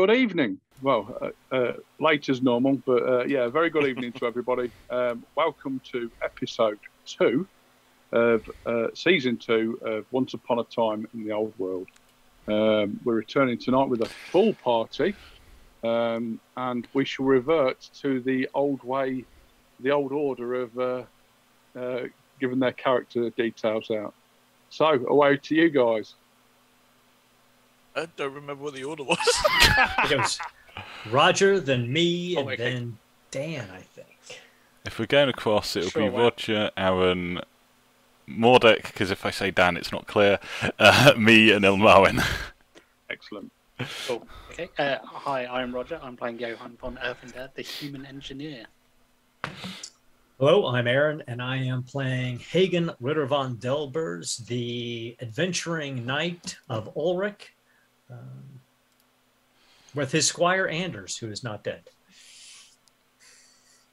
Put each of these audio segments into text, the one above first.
Good evening. Well, uh, uh, late as normal, but uh, yeah, very good evening to everybody. Um, welcome to episode two of uh, season two of Once Upon a Time in the Old World. Um, we're returning tonight with a full party, um, and we shall revert to the old way, the old order of uh, uh, giving their character details out. So, away to you guys. I don't remember what the order was. It was Roger, then me, Oh, and okay. then Dan, I think. If we're going across, it'll Sure, be wow. Roger, Aaron, Mordek, because if I say Dan, it's not clear. Uh, me and Ilmarin. Excellent. Cool. Okay. Uh, hi, I'm Roger. I'm playing Johan von Erpender, the human engineer. Hello, I'm Aaron, and I am playing Hagen Ritter von Delbers, the adventuring knight of Ulric, um, with his squire Anders, who is not dead.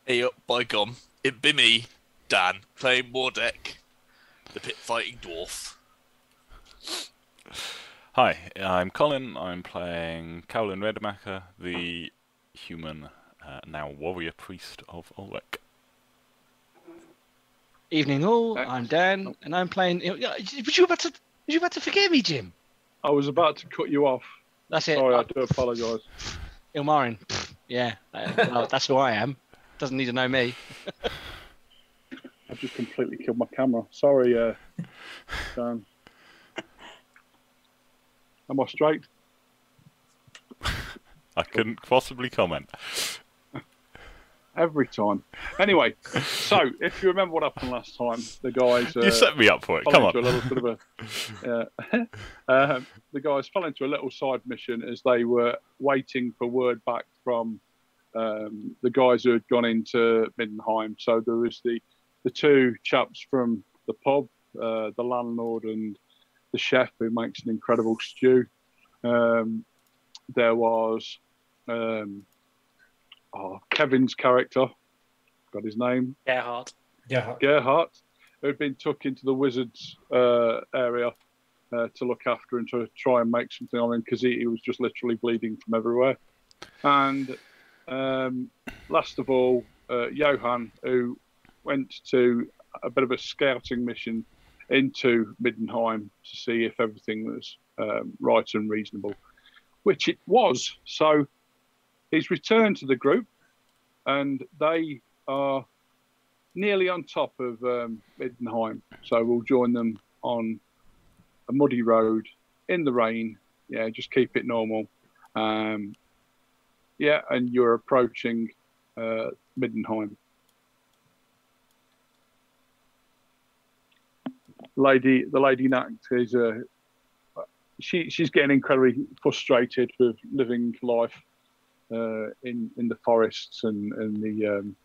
hey up, by gone. It be me, Dan, playing Mordek, the pit fighting dwarf. Hi, I'm Colin. I'm playing Cowlin Redemacher, the human, uh, now warrior priest of Ulric. Evening all. Thanks. I'm Dan, and I'm playing. yeah, Was you about to? Was you about to forget me, Jim? I was about to cut you off. That's it. Sorry, I do apologise. Ilmarin. Yeah, well, that's who I am. Doesn't need to know me. I've just completely killed my camera. Sorry, uh, Dan. Am I straight? I couldn't possibly comment. Every time. Anyway, so if you remember what happened last time, the guys. Uh, you set me up for it. Come on. a little bit of a. Um, the guys fell into a little side mission as they were waiting for word back from um, the guys who had gone into Middenheim. So there was the the two chaps from the pub, uh, the landlord and the chef who makes an incredible stew. Um, there was um, oh, Kevin's character, got his name, Gerhard. Yeah. Gerhardt, who had been took into the wizards uh, area uh, to look after and to try and make something of him because he, he was just literally bleeding from everywhere. And um, last of all, uh, Johan, who went to a bit of a scouting mission into Middenheim to see if everything was um, right and reasonable, which it was. So he's returned to the group, and they are nearly on top of um, Middenheim. So we'll join them on a muddy road in the rain. Yeah, just keep it normal. Um, yeah, and you're approaching uh, Middenheim. Lady, the lady Nat is uh, she she's getting incredibly frustrated with living life uh, in in the forests and and the um,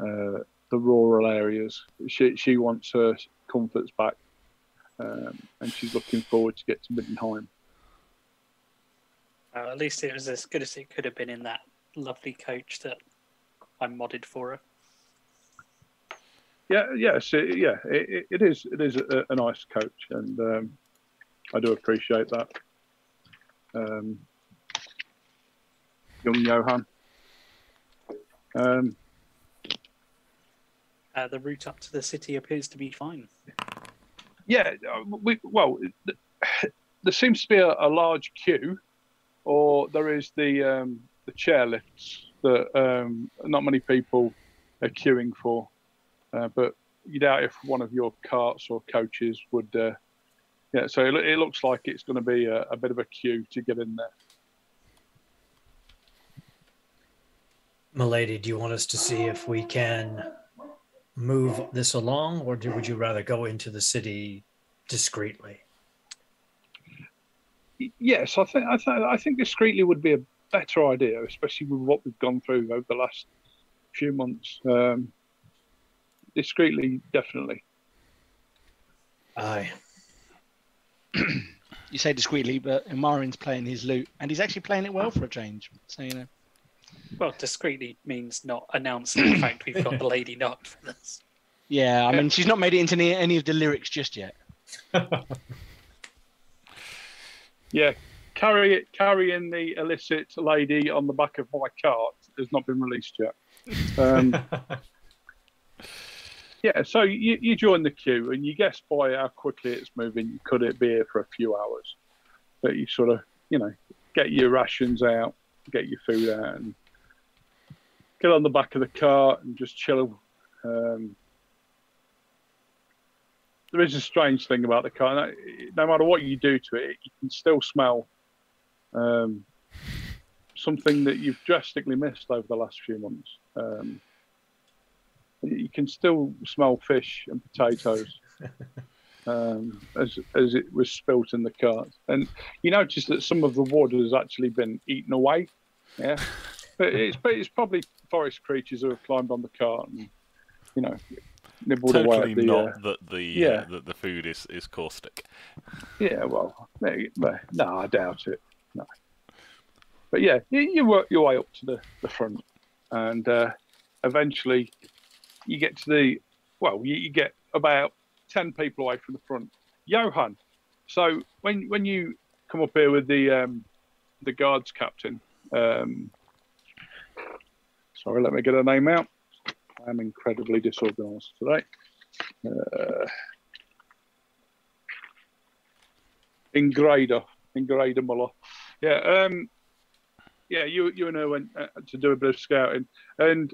uh, the rural areas. She she wants her comforts back, um, and she's looking forward to get to Middenheim. Uh, at least it was as good as it could have been in that lovely coach that I modded for her. Yeah, yes, it, yeah, it, it- it is. It is a, a nice coach, and um, I do appreciate that. Um, young Johan. Um, Uh, the route up to the city appears to be fine. yeah, uh, we, well, th- there seems to be a, a large queue, or there is the um, the chairlifts that um, not many people are queuing for. Uh, but you doubt if one of your carts or coaches would. Uh, yeah, so it, it looks like it's going to be a, a bit of a queue to get in there. Milady, do you want us to see if we can move this along, or do, would you rather go into the city discreetly? Yes, I think I, th- I think discreetly would be a better idea, especially with what we've gone through over the last few months. Um, discreetly, definitely. Aye. You say discreetly, but Ilmarin's playing his lute, and he's actually playing it well for a change. So you know. Well, discreetly means not announcing the fact we've got the lady knocked with us. Yeah, I mean, she's not made it into any, any of the lyrics just yet. Yeah, carry it, carrying the illicit lady on the back of my cart has not been released yet. Um, yeah, so you, you join the queue and you guess by how quickly it's moving, you could it be here for a few hours? But you sort of, you know, get your rations out, get your food out, and get on the back of the cart and just chill. Um, there is a strange thing about the car. No, no matter what you do to it, you can still smell um, something that you've drastically missed over the last few months. Um, you can still smell fish and potatoes um, as as it was spilt in the cart, and you notice that some of the wood has actually been eaten away. Yeah, but it's but it's probably forest creatures who have climbed on the cart and you know nibbled away Totally at the. not uh, that the yeah. uh, that the food is, is caustic. Yeah, well, no, I doubt it. No, but yeah, you, you work your way up to the, the front, and uh, eventually you get to the well, you, you get about ten people away from the front. Johan, so when when you come up here with the um, the guards captain, um, sorry, let me get her name out. I'm incredibly disorganised today. Uh, Ingrader, Ingrader Muller. Yeah, um, yeah, you you and I went uh, to do a bit of scouting, and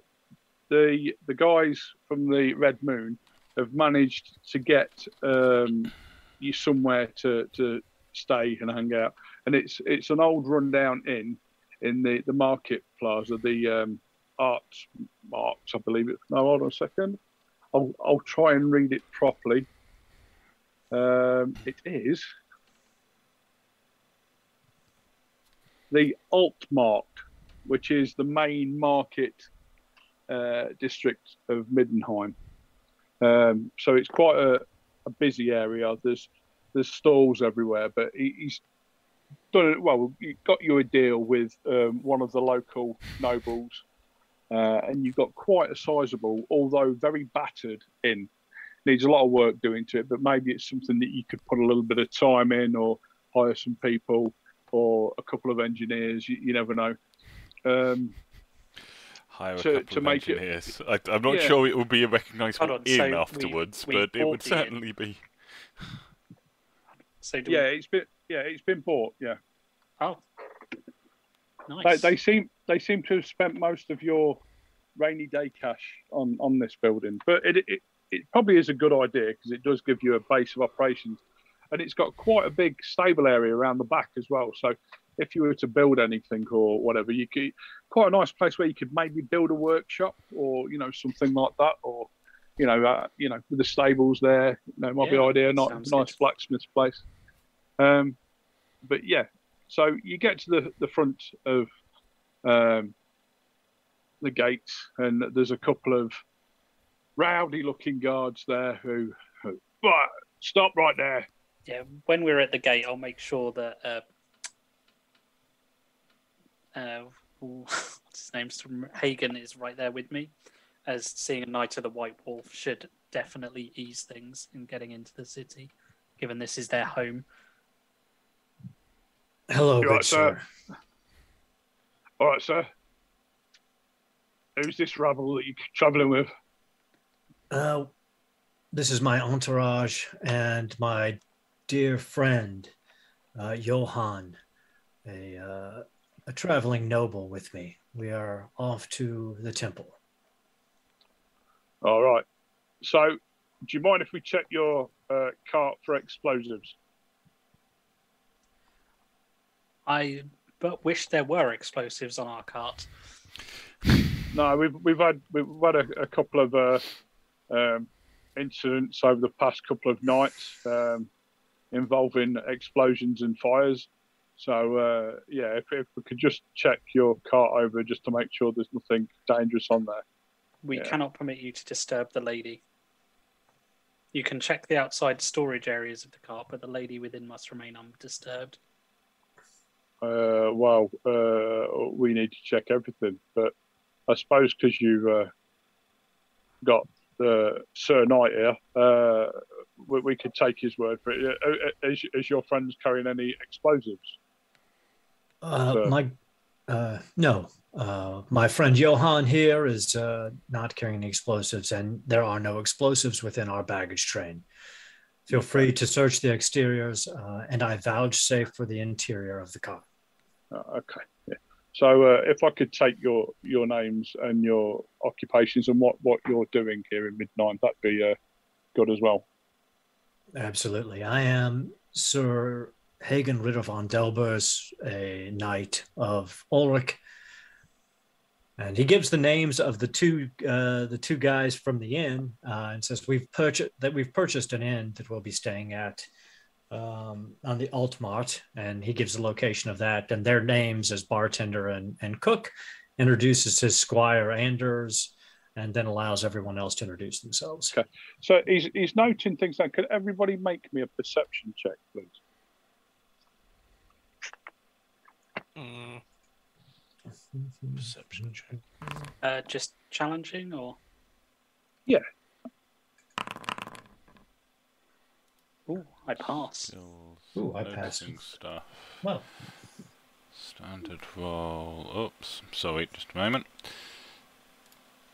the the guys from the Red Moon have managed to get um, you somewhere to to stay and hang out, and it's it's an old rundown inn in the the market plaza, the um, Arts Marks, I believe it. No, hold on a second. I'll I'll try and read it properly. Um, it is the Altmark, which is the main market uh, district of Middenheim. Um, so it's quite a, a busy area. There's there's stalls everywhere, but he, he's done it well. He got you a deal with um, one of the local nobles, uh, and you've got quite a sizable, although very battered in. Needs a lot of work doing to it, but maybe it's something that you could put a little bit of time in, or hire some people, or a couple of engineers. You, you never know. Um, Hire a To- couple to of make it- engineers. I, I'm not Yeah. sure it would be a recognisable Hold on, inn so afterwards, we but it would the inn. certainly be. So do yeah, we... it's been yeah, it's been bought. Yeah, Oh, they, nice. they seem they seem to have spent most of your rainy day cash on on this building, but it it, it probably is a good idea because it does give you a base of operations, and it's got quite a big stable area around the back as well. So if you were to build anything or whatever, you could quite a nice place where you could maybe build a workshop or you know something like that, or you know uh, you know with the stables there, you know, it might be Yeah, an idea, not nice good. blacksmith's place. Um, but yeah, so you get to the the front of um, the gates, and there's a couple of rowdy-looking guards there who, who right, stop right there. Yeah, when we're at the gate, I'll make sure that uh, uh, what's his name? Some- Hagen is right there with me, as seeing a Knight of the White Wolf should definitely ease things in getting into the city, given this is their home. Hello, You right, sir? sir. All right, sir. Who's this rabble that you're travelling with? Uh, this is my entourage and my dear friend, uh, Johann, a, uh, a traveling noble with me. We are off to the temple. All right. So, do you mind if we check your uh, cart for explosives? I but wish there were explosives on our cart. No, we've we've had we've had a, a couple of uh, um, incidents over the past couple of nights um, involving explosions and fires. So uh, yeah, if, if we could just check your cart over just to make sure there's nothing dangerous on there. We Yeah. cannot permit you to disturb the lady. You can check the outside storage areas of the cart, but the lady within must remain undisturbed. Uh, well, uh, we need to check everything, but I suppose because you uh, got the Sir Knight here, uh, we, we could take his word for it. Uh, uh, Is, is your friend carrying any explosives? Uh, So- my uh, no, uh, my friend Johan here is uh, not carrying any explosives, and there are no explosives within our baggage train. Feel free to search the exteriors, uh, and I vouchsafe for the interior of the car. Uh, okay. Yeah. So uh, if I could take your your names and your occupations and what what you're doing here in Middenheim, that'd be uh, good as well. Absolutely, I am Sir Hagen Ritter von Delbers, a knight of Ulric. And he gives the names of the two uh, the two guys from the inn uh, and says we've purchased that we've purchased an inn that we'll be staying at um, on the Altmark, and he gives the location of that and their names as bartender and, and cook, introduces his squire Anders, and then allows everyone else to introduce themselves. Okay. So he's he's noting things down. Can everybody make me a perception check, please? Mm, perception check. Uh, just challenging or? Yeah. Ooh, I pass. Skills, Ooh, I passed. stuff. Well, Standard roll. Oops. Sorry, just a moment.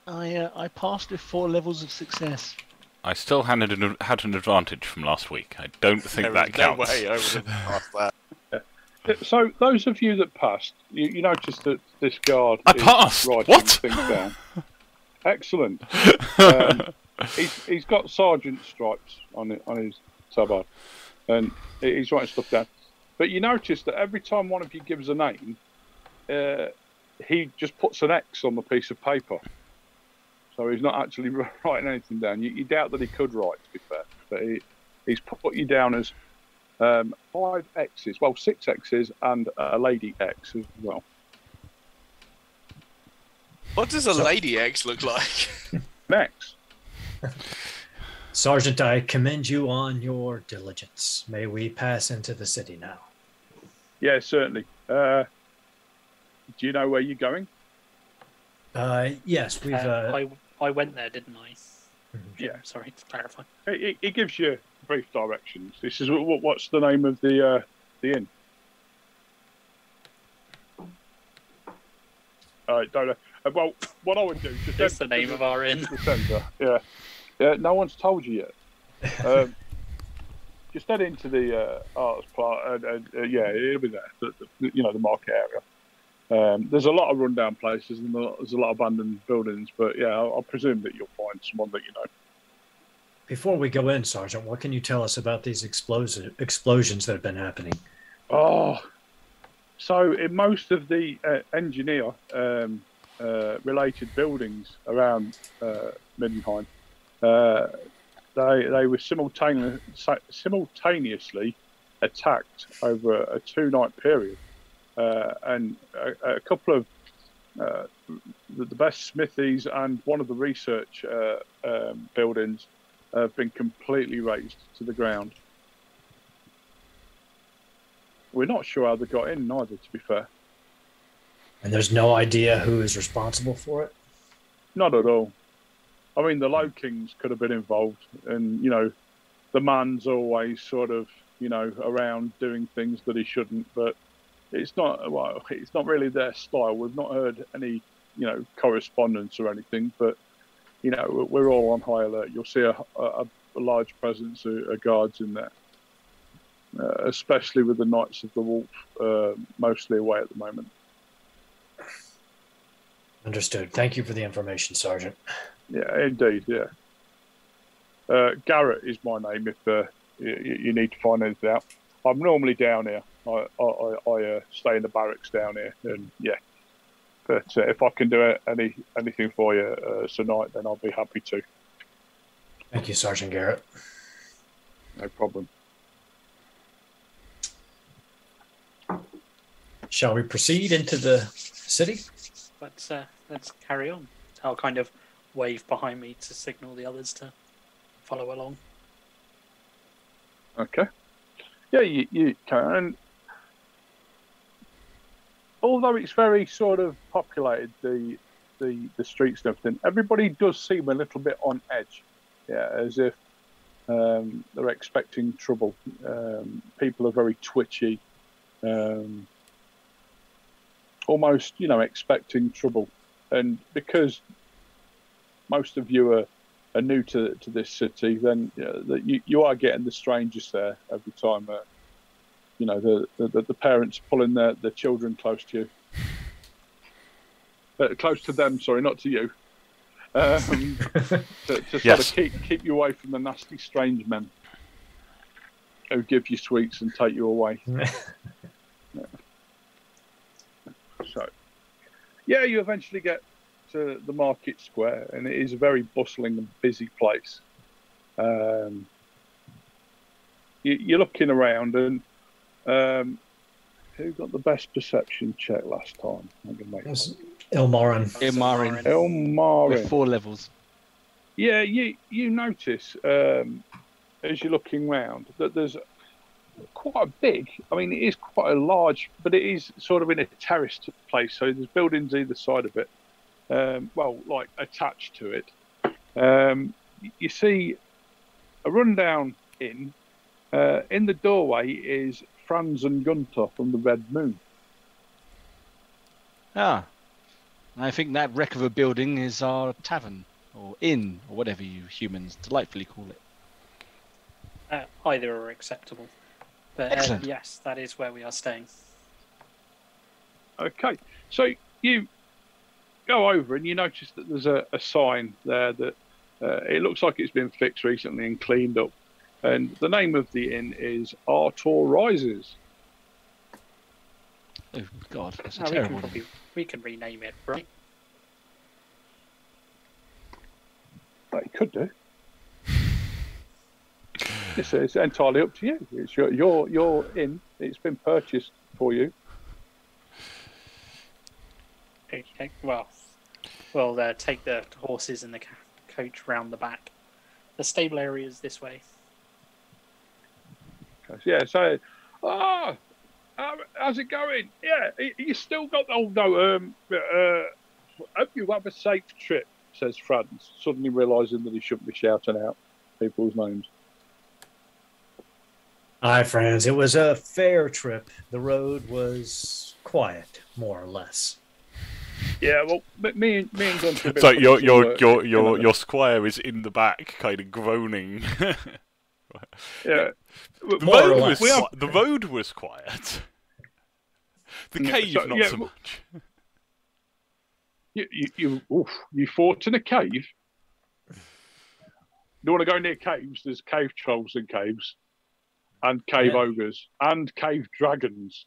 I uh, I passed with four levels of success. I still had an, had an advantage from last week. I don't think There that is no counts. way I would have passed that. Uh, So those of you that passed, you, you noticed that this guard I is passed! writing What? things down. Excellent. Um, he's, he's got sergeant stripes on it, on his tabard, and he's writing stuff down. But you notice that every time one of you gives a name, uh, he just puts an X on the piece of paper. So he's not actually writing anything down. You, you doubt that he could write, to be fair, but he, he's put you down as um, five X's, well, six X's, and a lady X as well. What does a lady X look like? Next. Sergeant, I commend you on your diligence. May we pass into the city now? Yeah, certainly. Uh, do you know where you're going? Uh, yes, we've. Uh, Uh, I I went there, didn't I? Mhm. Yeah. Sorry to clarify. It, he- he gives you brief directions. This is what, what's the name of the uh, the inn? I don't know. Uh, well, what I would do just That's the name of our inn. the centre. Yeah, yeah. No one's told you yet. Um, just head into the uh, arts part, and, and uh, yeah, it'll be there. The, the, you know, the market area. Um, there's a lot of rundown places and there's a lot of abandoned buildings, but yeah, I, I presume that you'll find someone that you know. before we go in, Sergeant, what can you tell us about these explosi- explosions that have been happening? Oh, so in most of the uh, engineer um, uh, related buildings around uh, uh, they they were simultaneously simultaneously attacked over a two night period, uh, and a, a couple of uh, the, the best smithies and one of the research uh, um, buildings have been completely razed to the ground. We're not sure how they got in, neither, to be fair. And there's no idea who is responsible for it. Not at all. I mean, the Low Kings could have been involved, and you know, the man's always sort of, you know, around doing things that he shouldn't. But it's not. Well, it's not really their style. We've not heard any, you know, correspondence or anything. But you know, we're- all on high alert. You'll see a, a, a large presence of, of guards in there, uh, especially with the Knights of the Wolf uh, mostly away at the moment. Understood. Thank you for the information, Sergeant. Yeah, indeed. Yeah. Uh, Garrett is my name. If uh, you, you need to find anything out, I'm normally down here. I I, I, I uh, stay in the barracks down here, and yeah. But uh, if I can do any anything for you uh, tonight, then I'll be happy to. Thank you, Sergeant Garrett. No problem. Shall we proceed into the city? Let's uh, let's carry on. I'll kind of wave behind me to signal the others to follow along. Okay. Yeah, you, you can. Although it's very sort of populated, the the the streets and everything, everybody does seem a little bit on edge. Yeah, as if um, they're expecting trouble. Um, people are very twitchy. Um, almost, you know, expecting trouble. And because most of you are, are new to, to this city, then you, know, that you, you are getting the strangers there every time. Uh, you know, the, the, the parents pulling their, their children close to you. Uh, close to them, sorry, not to you. Um, to, to sort of keep, keep you away from the nasty strange men who give you sweets and take you away. So, yeah, you eventually get to the market square, and it is a very bustling and busy place. Um, you, you're looking around, and um, who got the best perception check last time? I'm gonna make Was Ilmarin. Ilmarin. Elmarin. With four levels. Yeah, you you notice um, as you're looking round that there's quite a big. I mean, it is quite a large, but it is sort of in a terraced place. So there's buildings either side of it. Um, well, like attached to it. Um, you see a rundown inn. Uh, in the doorway is Franz and Gunter from the Red Moon. Ah. I think that wreck of a building is our tavern, or inn, or whatever you humans delightfully call it. Uh, either are acceptable. But uh, Excellent. yes, that is where we are staying. Okay, so you go over and you notice that there's a, a sign there that uh, it looks like it's been fixed recently and cleaned up. And the name of the inn is Artor Rises. Oh, God, that's a we, terrible can name. probably, we can rename it, right? That you could do. It's, it's entirely up to you. It's your, your, your inn. It's been purchased for you. Okay, well, we'll uh, take the horses and the coach round the back. The stable area is this way. Yeah, so, ah, how- how's it going? Yeah, you still got, oh no, um, uh, hope you have a safe trip, says Franz, suddenly realising that he shouldn't be shouting out people's names. Hi, friends. It was a fair trip. The road was quiet, more or less. Yeah, well, me- me and me and Gunter. have been So putting your your your your your squire is in the back, kind of groaning. yeah. The More road was We have- the road was quiet. The Yeah, cave, so- not yeah, so much. You you you, oof, you fought in a cave. You want to go near caves? There's cave trolls in caves, and cave Yeah. ogres, and cave dragons,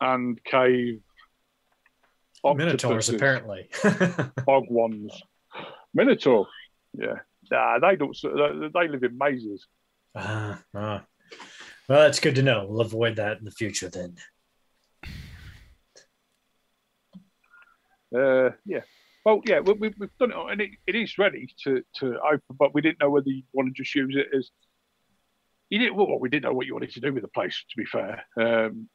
and cave Minotaurs, apparently. Bog ones, minotaur. Yeah, nah, they don't. They live in mazes. Ah, ah. Well, that's good to know. We'll avoid that in the future then. Uh, yeah. Well, yeah, we, we've done it, and it, it is ready to, to open, but we didn't know whether you want to just use it as. You didn't. Well, we didn't know what you wanted to do with the place. To be fair, um,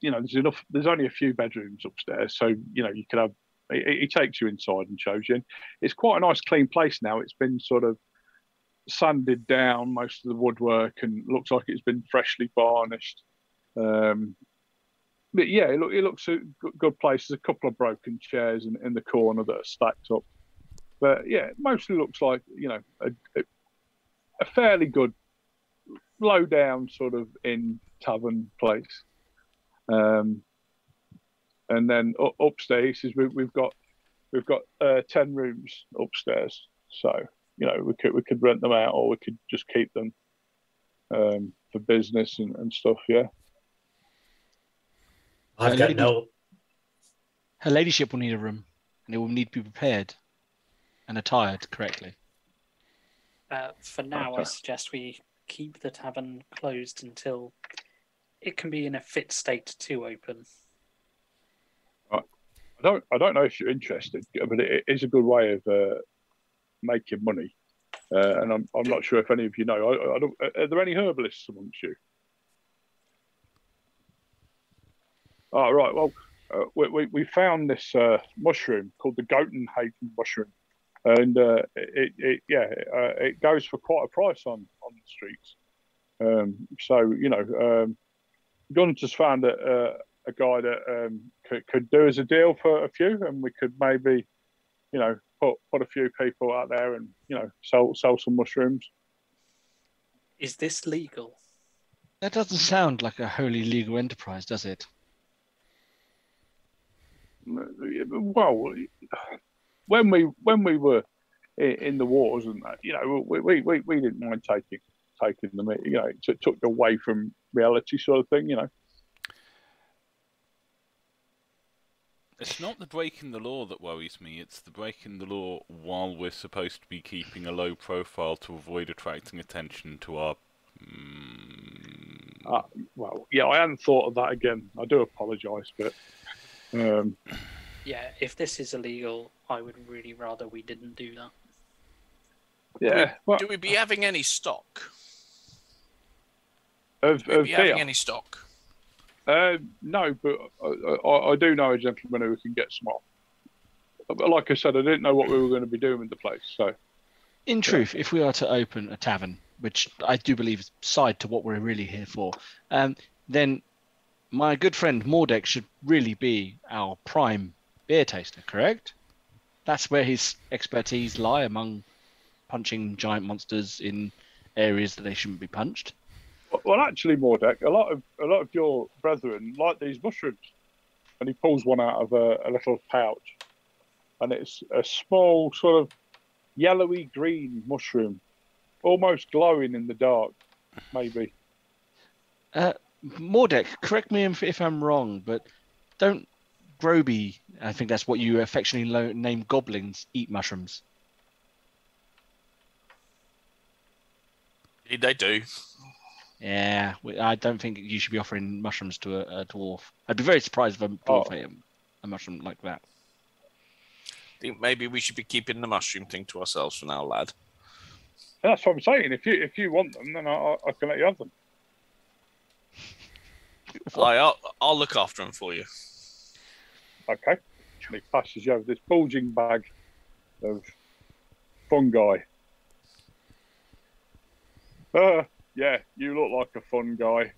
you know, there's enough. There's only a few bedrooms upstairs, so you know you can have. He, takes you inside and shows you. It's quite a nice, clean place now. It's been sort of sanded down most of the woodwork, and looks like it's been freshly varnished. Um, but yeah, it, look, it looks a good, place. There's a couple of broken chairs in, in the corner that are stacked up. But yeah, it mostly looks like, you know, a, a fairly good, low down sort of in tavern place. Um, and then u- upstairs is we, we've got we've got uh, ten rooms upstairs. So you know we could we could rent them out or we could just keep them um, for business and, and stuff. Yeah. I've Uh, got lady- no. Her ladyship will need a room, and it will need to be prepared and attired correctly. Uh, for now, I suggest we keep the tavern closed until it can be in a fit state to open. I don't I don't know if you're interested, but it is a good way of uh, making money. Uh, and I'm I'm not sure if any of you know. I, I don't, are there any herbalists amongst you? Oh right. Well, uh, we, we we found this uh, mushroom called the Gotenhagen mushroom, and uh, it, it yeah uh, it goes for quite a price on on the streets. Um, so you know, um, Gunther's found a, a, a guy that um, could, could do as a deal for a few, and we could maybe, you know, put put a few people out there and you know sell sell some mushrooms. Is this legal? That doesn't sound like a wholly legal enterprise, does it? Well, when we when we were in, in the wars and that, you know, we, we, we, we didn't mind taking taking them. You know, it took- took away from reality sort of thing. You know. It's not the breaking the law that worries me, it's the breaking the law while we're supposed to be keeping a low profile to avoid attracting attention to our. Mm, Uh, well, yeah, I hadn't thought of that again. I do apologise, but um, Yeah, if this is illegal, I would really rather we didn't do that. yeah, well, Do we be having any stock? Of, of be having beer. any stock? Uh, no, but I, I, I do know a gentleman who can get some off. But like I said, I didn't know what we were going to be doing with the place. So, In truth, if we are to open a tavern, which I do believe is side to what we're really here for, um, then my good friend Mordek should really be our prime beer taster, correct? That's where his expertise lie among punching giant monsters in areas that they shouldn't be punched. Well, actually, Mordek, a lot of a lot of your brethren like these mushrooms, and he pulls one out of a, a little pouch, and it's a small sort of yellowy green mushroom, almost glowing in the dark, maybe. Uh, Mordek, correct me if, if I'm wrong, but don't grobi, I think that's what you affectionately lo- name goblins, eat mushrooms? They do. Yeah, I don't think you should be offering mushrooms to a, a dwarf. I'd be very surprised if a dwarf Oh. ate a, a mushroom like that. think maybe we should be keeping the mushroom thing to ourselves for now, lad. That's what I'm saying. If you if you want them, then I, I I can let you have them. I, I'll, I'll look after them for you. Okay. And he passes you over this bulging bag of fungi. Uh, yeah, you look like a fun guy.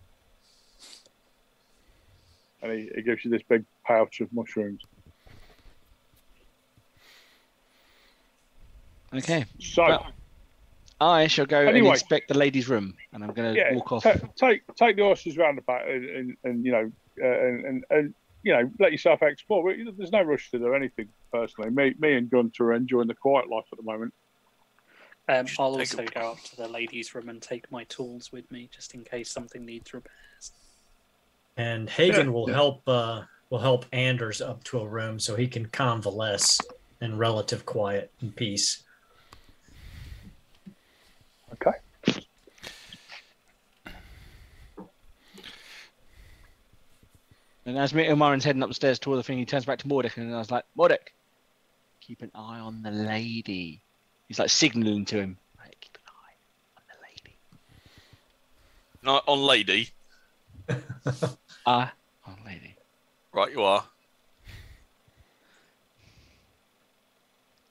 And he, he gives you this big pouch of mushrooms. Okay, So, Well, I shall go and inspect the ladies' room, and I'm going to yeah, walk off. ta- take take the horses round about and, and, and you know uh, and, and, and you know let yourself explore. There's no rush to do anything personally. Me me and Gunter are enjoying the quiet life at the moment. Um, I'll also go up to the ladies' room and take my tools with me, just in case something needs repairs. And Hagen Yeah, will yeah. help uh, will help Anders up to a room so he can convalesce in relative quiet and peace. Okay. And as Ilmarin's heading upstairs toward the thing, he turns back to Mordek, and I was like, Mordek, keep an eye on the lady. He's like signaling to him. Right, keep an eye on the lady. Not on lady. Ah, on lady. Right, you are.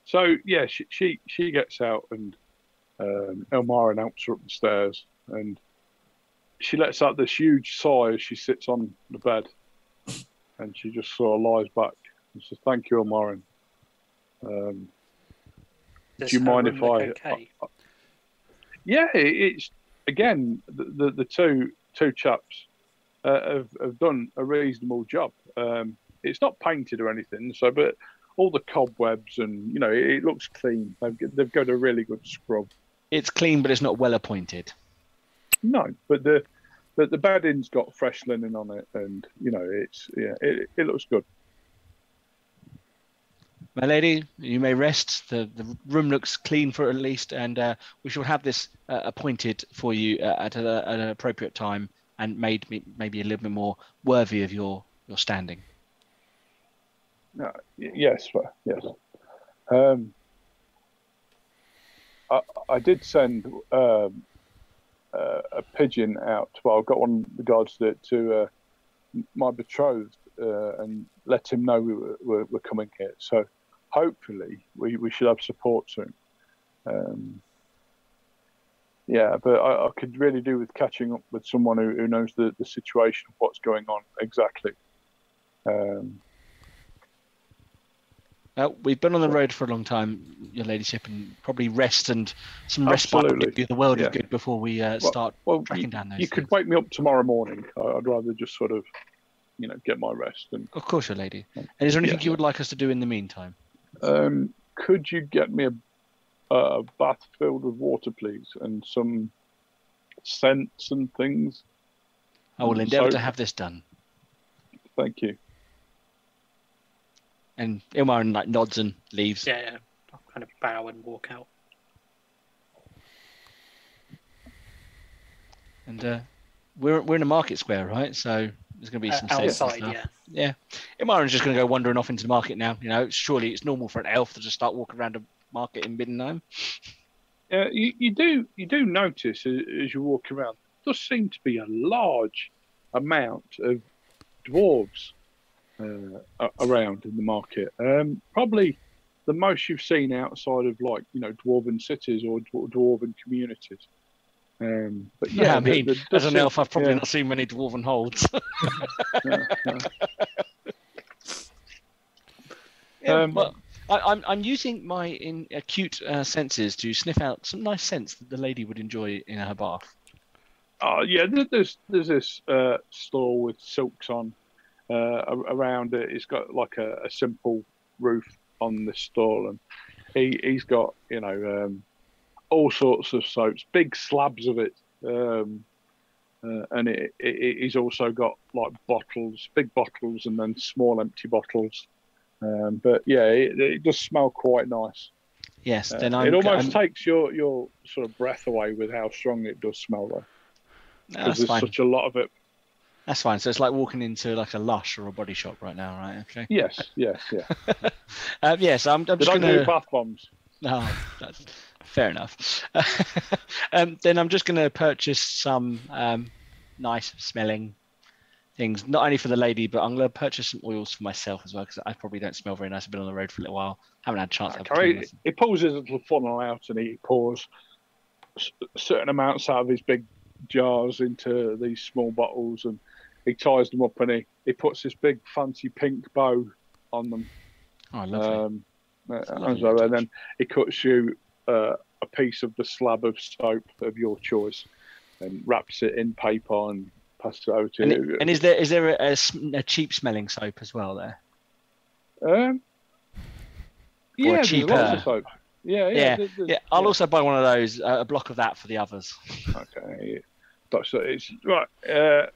So yeah, she she, she gets out and um, Elmira helps her up the stairs and she lets out this huge sigh as she sits on the bed and she just sort of lies back and says, "Thank you, Elmira." Um, Does Do you mind room if look I- Okay. yeah, it's again the, the the two two chaps uh, have have done a reasonable job. Um, it's not painted or anything, so but all the cobwebs and you know it, it looks clean. They've they've got a really good scrub. It's clean, but it's not well appointed. No, but the the, the bedding's got fresh linen on it, and you know it's yeah it, it looks good. My lady, you may rest. The the room looks clean for at least, and uh, we shall have this uh, appointed for you uh, at, a, at an appropriate time and made me maybe a little bit more worthy of your your standing. No, yes, yes. Um, I, I did send um, a pigeon out. Well, I got one guards to, to uh, my betrothed uh, and let him know we were, were, were coming here. So hopefully we, we should have support soon. Um, yeah, but I, I could really do with catching up with someone who, who knows the, the situation of what's going on exactly. Um, Well, we've been on the road for a long time, your ladyship, and probably rest and some respite Absolutely. would do the world Yeah. of good before we uh, start Well, tracking you, down those. you could wake me up tomorrow morning. I'd rather just sort of, you know, get my rest. And Of course, your lady. And is there anything Yeah. you would like us to do in the meantime? Um, could you get me a, a bath filled with water, please, and some scents and things? I will endeavour so- to have this done. Thank you. And Ilmarin like nods and leaves. Yeah, yeah. I'll kind of bow and walk out. And uh, we're we're in a market square, right? So there's going to be Uh, some sales and outside, yeah. Yeah. Ilmarin's just going to go wandering off into the market now. You know, surely it's normal for an elf to just start walking around a market in Middenheim. Uh, you, you do you do notice as, as you walk around, there does seem to be a large amount of dwarves uh, around in the market. Um, probably the most you've seen outside of like you know dwarven cities or dwarven communities. Um, but yeah, Yeah, I mean, there as an elf, I've probably yeah, not seen many dwarven holds. yeah, Um, I, I'm I'm using my in acute uh, senses to sniff out some nice scents that the lady would enjoy in her bath. Oh yeah, there's there's this uh, store with silks on uh, around it. It's got like a, a simple roof on the stall, and he he's got you know um, all sorts of soaps, big slabs of it, um, uh, and it, it, he's also got like bottles, big bottles, and then small empty bottles. Um, but yeah, it, it does smell quite nice. Yes, Uh, then I'm, it almost I'm- takes your your sort of breath away with how strong it does smell though no, because that's there's fine. such a lot of it. That's fine. So it's like walking into like a Lush or a Body Shop right now, right? Okay. Yes, yes, yeah. Um, yes, I'm, I'm just don't gonna. do bath bombs. No, that's fair enough. um, then I'm just going to purchase some um, nice smelling things, not only for the lady, but I'm going to purchase some oils for myself as well because I probably don't smell very nice. I've been on the road for a little while. Haven't had a chance. to have a clean Okay, listen. he pulls his little funnel out and he pours s- certain amounts out of his big jars into these small bottles and he ties them up and he, he puts this big fancy pink bow on them. Oh, lovely. Um, uh, and, so- and then he cuts you uh, a piece of the slab of soap of your choice and wraps it in paper and passes it over to and, you. it- and is there is there a, a cheap smelling soap as well there? Um, yeah, cheaper- soap. Yeah, yeah. Yeah, there's- Yeah, I'll yeah. also buy one of those, uh, a block of that for the others. Okay. That's it's right. Uh,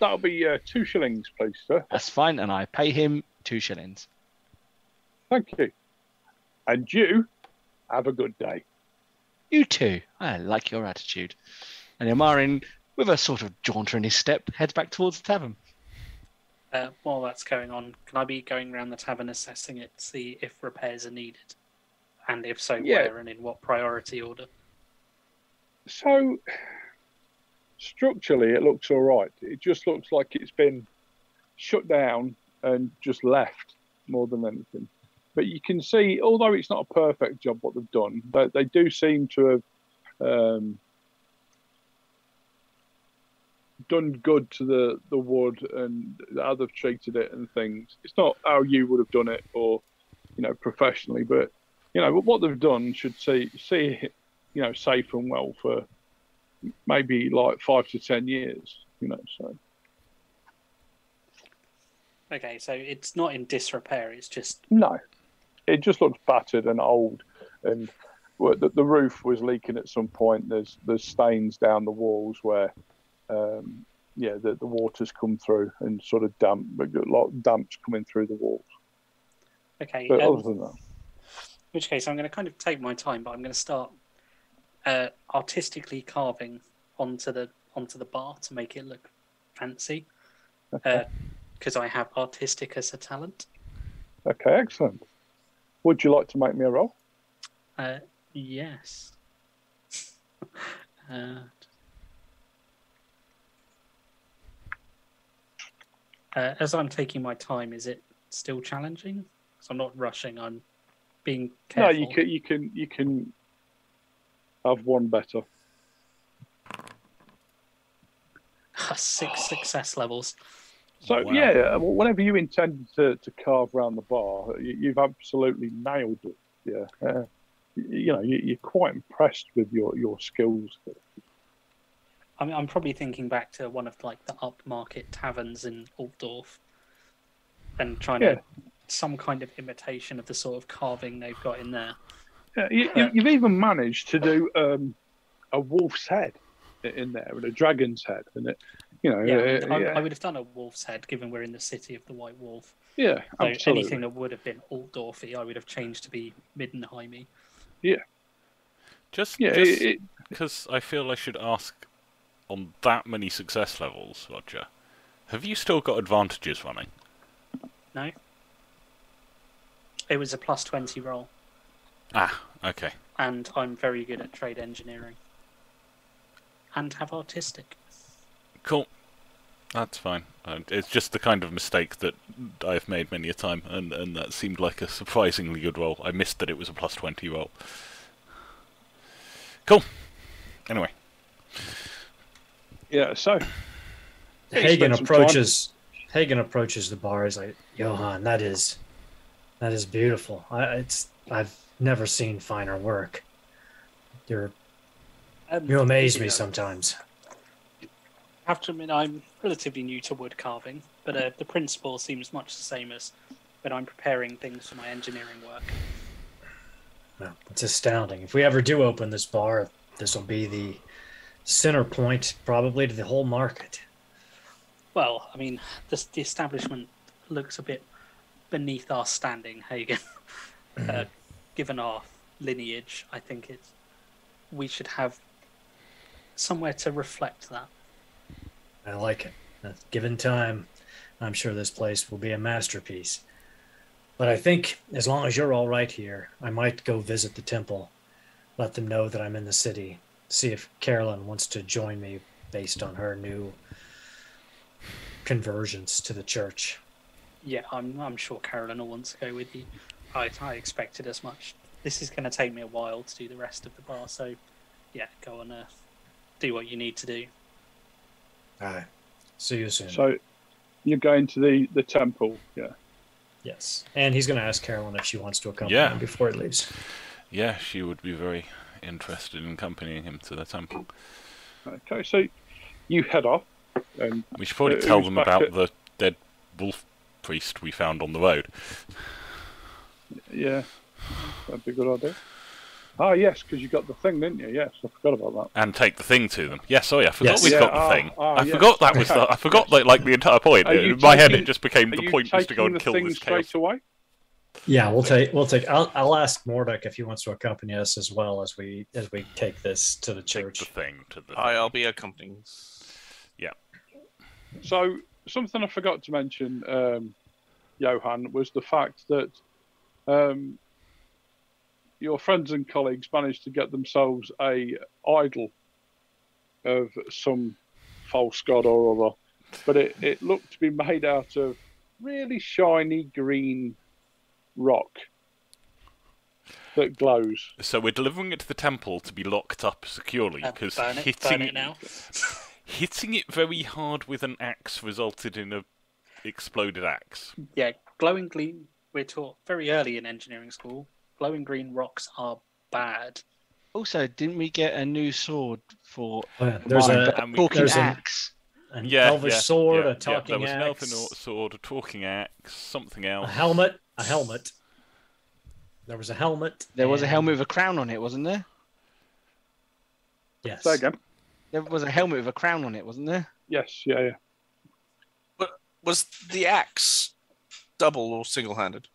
that'll be uh, two shillings, please, sir. That's fine, and I pay him two shillings. Thank you. And you have a good day. You too. I like your attitude. And Ilmarin, with a sort of jaunter in his step, heads back towards the tavern. Uh, while that's going on, can I be going around the tavern assessing it, see if repairs are needed? And if so, Yeah. where and in what priority order? So structurally, it looks all right. It just looks like it's been shut down and just left more than anything. But you can see, although it's not a perfect job what they've done, they, they do seem to have um, done good to the, the wood and how they've treated it and things. It's not how you would have done it or, you know, professionally, but, you know, what they've done should see, see it, you know, safe and well for maybe like five to ten years, you know, so. Okay, so it's not in disrepair, it's just No, it just looks battered and old, and the, the roof was leaking at some point. There's there's stains down the walls where, um, yeah, the, the water's come through and sort of damp, a lot of damps coming through the walls. okay. But um, other than that, in which case, I'm going to kind of take my time, but I'm going to start uh, artistically carving onto the onto the bar to make it look fancy, because I have artistic as a talent. okay, excellent. Would you like to make me a roll? Uh, yes. uh, uh, as I'm taking my time, is it still challenging? Because I'm not rushing. I'm being careful. No, you can you can you can have one better. Six success levels. So Wow. yeah, well, whenever you intend to, to carve around the bar, you, you've absolutely nailed it. Yeah, uh, you, know you, you're quite impressed with your your skills. I mean, I'm probably thinking back to one of like the upmarket taverns in Altdorf, and trying Yeah. to some kind of imitation of the sort of carving they've got in there. Yeah, you, you've even managed to do um, a wolf's head in there and a dragon's head, and it, you know, Yeah, I, uh, I, yeah, I would have done a wolf's head, given we're in the city of the White Wolf. yeah, So absolutely. anything that would have been Altdorfy, I would have changed to be Middenheimy. Just Yeah, just it, it, because I feel I should ask on that many success levels, Roger. Have you still got advantages running? No, it was a plus twenty roll, Ah, okay. and I'm very good at trade engineering, and have artistic. Cool. That's fine. It's just the kind of mistake that I've made many a time, and, and that seemed like a surprisingly good roll. I missed that it was a plus 20 roll. Cool. Anyway, yeah. So Hagen spent some time- approaches. Hagen approaches the bar. He's like, Johan, that is, that is beautiful. I, it's I've never seen finer work. You're Um, you amaze you me know, sometimes. I have to admit, I'm relatively new to wood carving, but uh, the principle seems much the same as when I'm preparing things for my engineering work. Well, it's astounding. If we ever do open this bar, this will be the center point, probably to the whole market. Well, I mean, the, the establishment looks a bit beneath our standing, Hagen. uh, given our lineage, I think it's we should have somewhere to reflect that. I like it. Given time, I'm sure this place will be a masterpiece. But I think as long as you're all right here, I might go visit the temple, let them know that I'm in the city, see if Carolyn wants to join me based on her new conversions to the church. Yeah, I'm I'm sure Carolyn will want to go with you. I I expected as much. This is going to take me a while to do the rest of the bar, so yeah, go on, uh, do what you need to do. All right. See you soon. so you're going to the the temple. Yeah. yes. And he's going to ask Carolyn if she wants to accompany Yeah. him before he leaves. yeah, she would be very interested in accompanying him to the temple. Okay. So you head off, and We should probably Uh, tell them about at- the dead wolf priest we found on the road. yeah, that'd be a good idea. Ah, yes, because you got the thing, didn't you? Yes, I forgot about that. And take the thing to them. Yes, sorry, I forgot Yes. we've Yeah, got the ah, thing. ah, I yes. forgot that was the. I forgot like, like the entire point. Are you In my head, it just became the point was to go taking and the kill thing this straight chaos. away? Yeah, we'll take we'll take. I'll I'll ask Mordek if he wants to accompany us as well as we as we take this to the Take church. the thing to the. Hi, I'll be accompanying. Yeah. So something I forgot to mention, um, Johan, was the fact that um, your friends and colleagues managed to get themselves a idol of some false god or other, but it, it looked to be made out of really shiny green rock that glows. So we're delivering it to the temple to be locked up securely Uh, because burn it, hitting burn it now. hitting it very hard with an axe resulted in a exploded axe. Yeah, glowing green. We're taught very early in engineering school. Glowing green rocks are bad. Also, didn't we get a new sword for Oh, yeah, There's mine, a, but talking there's axe? an Yeah, elvish yeah, sword, yeah, a talking yeah. There was an axe, elfin sword, a talking axe, something else. a helmet, a helmet. There was a helmet. There was a helmet with a crown on it, wasn't there? Yes. Say again. There was a helmet with a crown on it, wasn't there? Yes, yeah, yeah. Was the axe double or single-handed?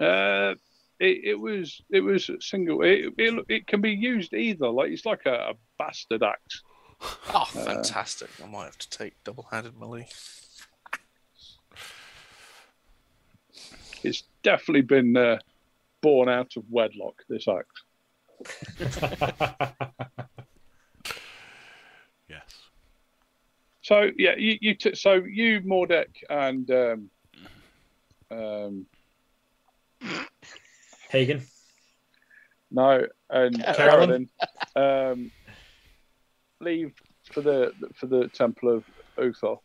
Uh, it, it was it was single. It, it it can be used either. Like it's like a, a bastard axe. Oh, fantastic! I might have to take double-handed melee. It's definitely been uh, born out of wedlock. This axe. Yes. So yeah, you, you t- so you Mordek and um, um, Hagen. no and Carolyn? Carolyn um, leave for the for the Temple of Uthor.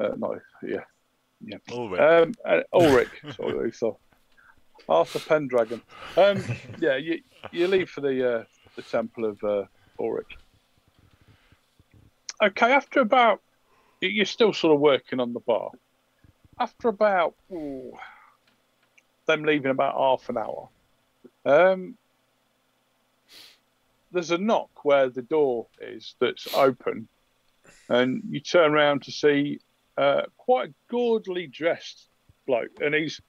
Uh, no, yeah, yeah. All right. Um, uh, Ulric, sorry, so Arthur Pendragon. Um, yeah, you you leave for the uh, the temple of uh, Ulric. Okay, after about you- you're still sort of working on the bar. After about ooh, them leaving about half an hour, um, there's a knock where the door is that's open, and you turn around to see uh, quite a gaudily dressed bloke, and he's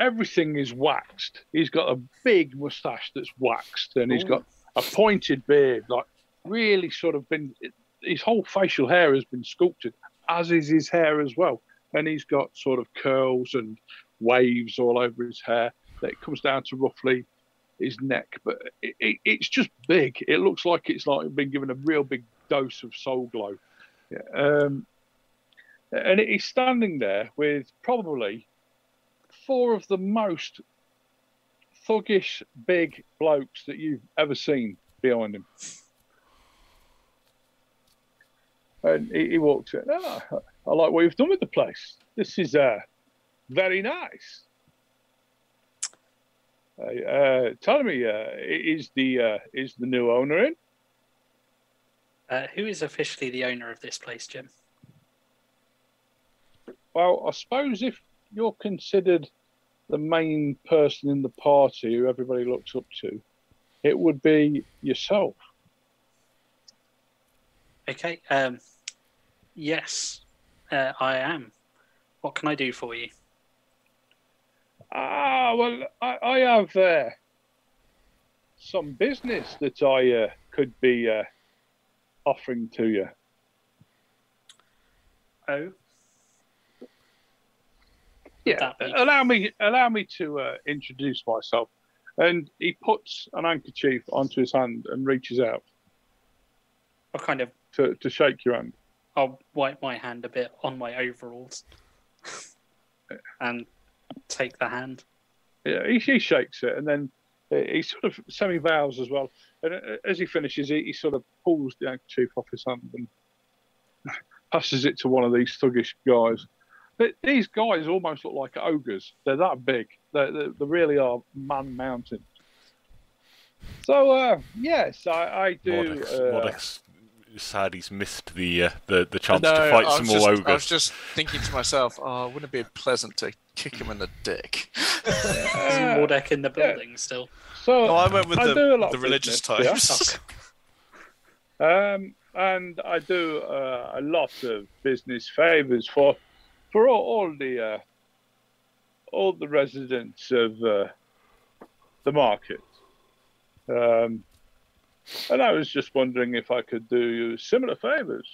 everything is waxed. He's got a big moustache that's waxed, and he's got a pointed beard, like really sort of been. His whole facial hair has been sculpted, as is his hair as well, and he's got sort of curls and waves all over his hair that comes down to roughly his neck, but it, it, it's just big. It looks like it's like been given a real big dose of soul glow. Yeah, um, and he's standing there with probably four of the most thuggish big blokes that you've ever seen behind him. And he, he walks in. "Ah, I like what you've done with the place. This is uh, very nice. Uh, uh, tell me, uh, is the uh, is the new owner in? Uh, who is officially the owner of this place, Jim? Well, I suppose if you're considered the main person in the party who everybody looks up to, it would be yourself. Okay. Um, yes, uh, I am. What can I do for you? Ah, well, I, I have uh, some business that I uh, could be uh, offering to you. Oh, Yeah, be? allow me allow me to uh, introduce myself. And he puts an handkerchief onto his hand and reaches out what kind of? to, to shake your hand. I'll wipe my hand a bit on my overalls and take the hand. Yeah, he, he shakes it and then uh, he sort of semi vows as well. And uh, as he finishes, he, he sort of pulls the handkerchief off his hand and passes it to one of these thuggish guys. Th- These guys almost look like ogres. They're that big. They, they, they really are man mountains. So, uh, yes, I, I do. Mordek's, Uh, Mordek's sad he's missed the uh, the the chance No, to fight some was more ogres. I was just thinking to myself, oh, wouldn't it be pleasant to kick him in the dick? Is uh, Mordek in the yeah. building still? so No, I went with I the, do a lot the of religious business, yeah. types. Um, and I do uh, a lot of business favors for for all, all the uh, all the residents of uh, the market. Um, and I was just wondering if I could do you similar favors.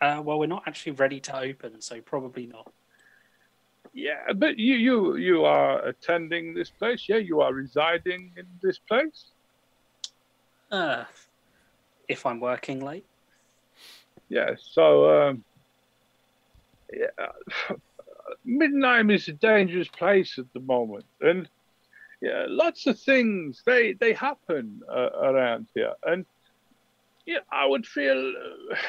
Uh, well, we're not actually ready to open, so probably not. Yeah, but you you you are attending this place. Yeah, you are residing in this place. Uh, if I'm working late, Yeah, so um, yeah, Midnight is a dangerous place at the moment, and yeah, lots of things they they happen uh, around here, and yeah, I would feel. Uh,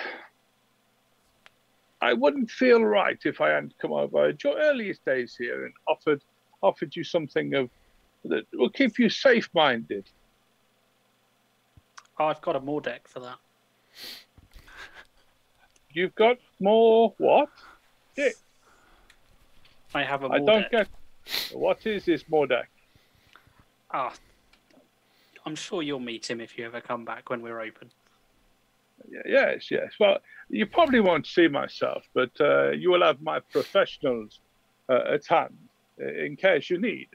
I wouldn't feel right if I hadn't come over at your earliest days here and offered offered you something of that will keep you safe minded. oh, I've got a Mordek for that. You've got more what? I have a I don't get. What is this Mordek? Ah, I'm sure you'll meet him if you ever come back when we're open. Yes, yes. Well, you probably won't see myself, but uh, you will have my professionals uh, at hand in case you need.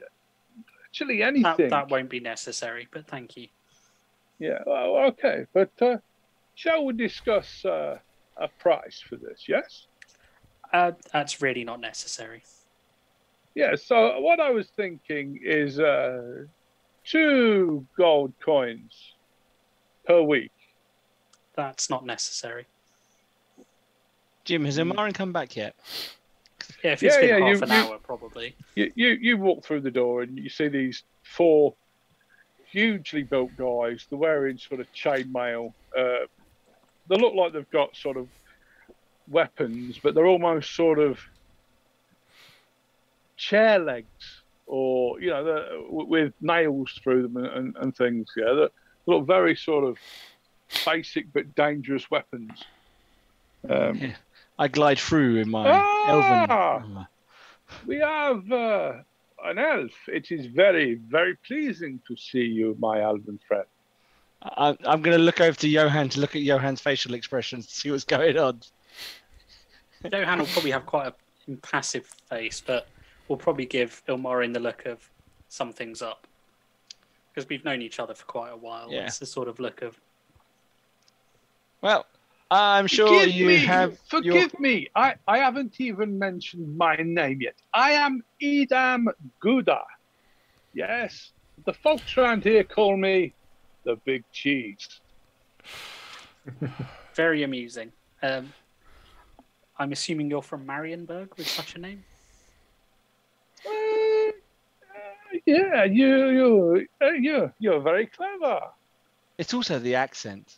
Actually, That, anything. that won't be necessary, but thank you. Yeah. Well, okay, but uh, shall we discuss uh, a price for this? Yes. Uh, that's really not necessary. Yeah. So what I was thinking is uh, two gold coins per week. That's not necessary. Jim, has Ilmarin come back yet? Yeah, if it's Yeah, been yeah, half you- an you- hour, probably. you, you you walk through the door and you see these four hugely built guys. They're wearing sort of chainmail. Uh, they look like they've got sort of weapons, but they're almost sort of chair legs, or you know, the, with nails through them and, and, and things. Yeah, that look very sort of basic but dangerous weapons. Um, Yeah. I glide through in my Ah! elven. armor. We have uh, an elf. It is very, very pleasing to see you, my elven friend. I, I'm going to look over to Johan to look at Johan's facial expressions to see what's going on. Johan will probably have quite an impassive face, but we'll probably give Ilmarin the look of something's up. Because we've known each other for quite a while. Yeah. It's the sort of look of Well, I'm sure Forgive you me, have. your- Forgive me. I, I haven't even mentioned my name yet. I am Edam Gouda. Yes. The folks around here call me the Big Cheese. very amusing. Um, I'm assuming you're from Marienburg with such a name. Uh, uh, yeah, you, you, uh, you, you're very clever. It's also the accent.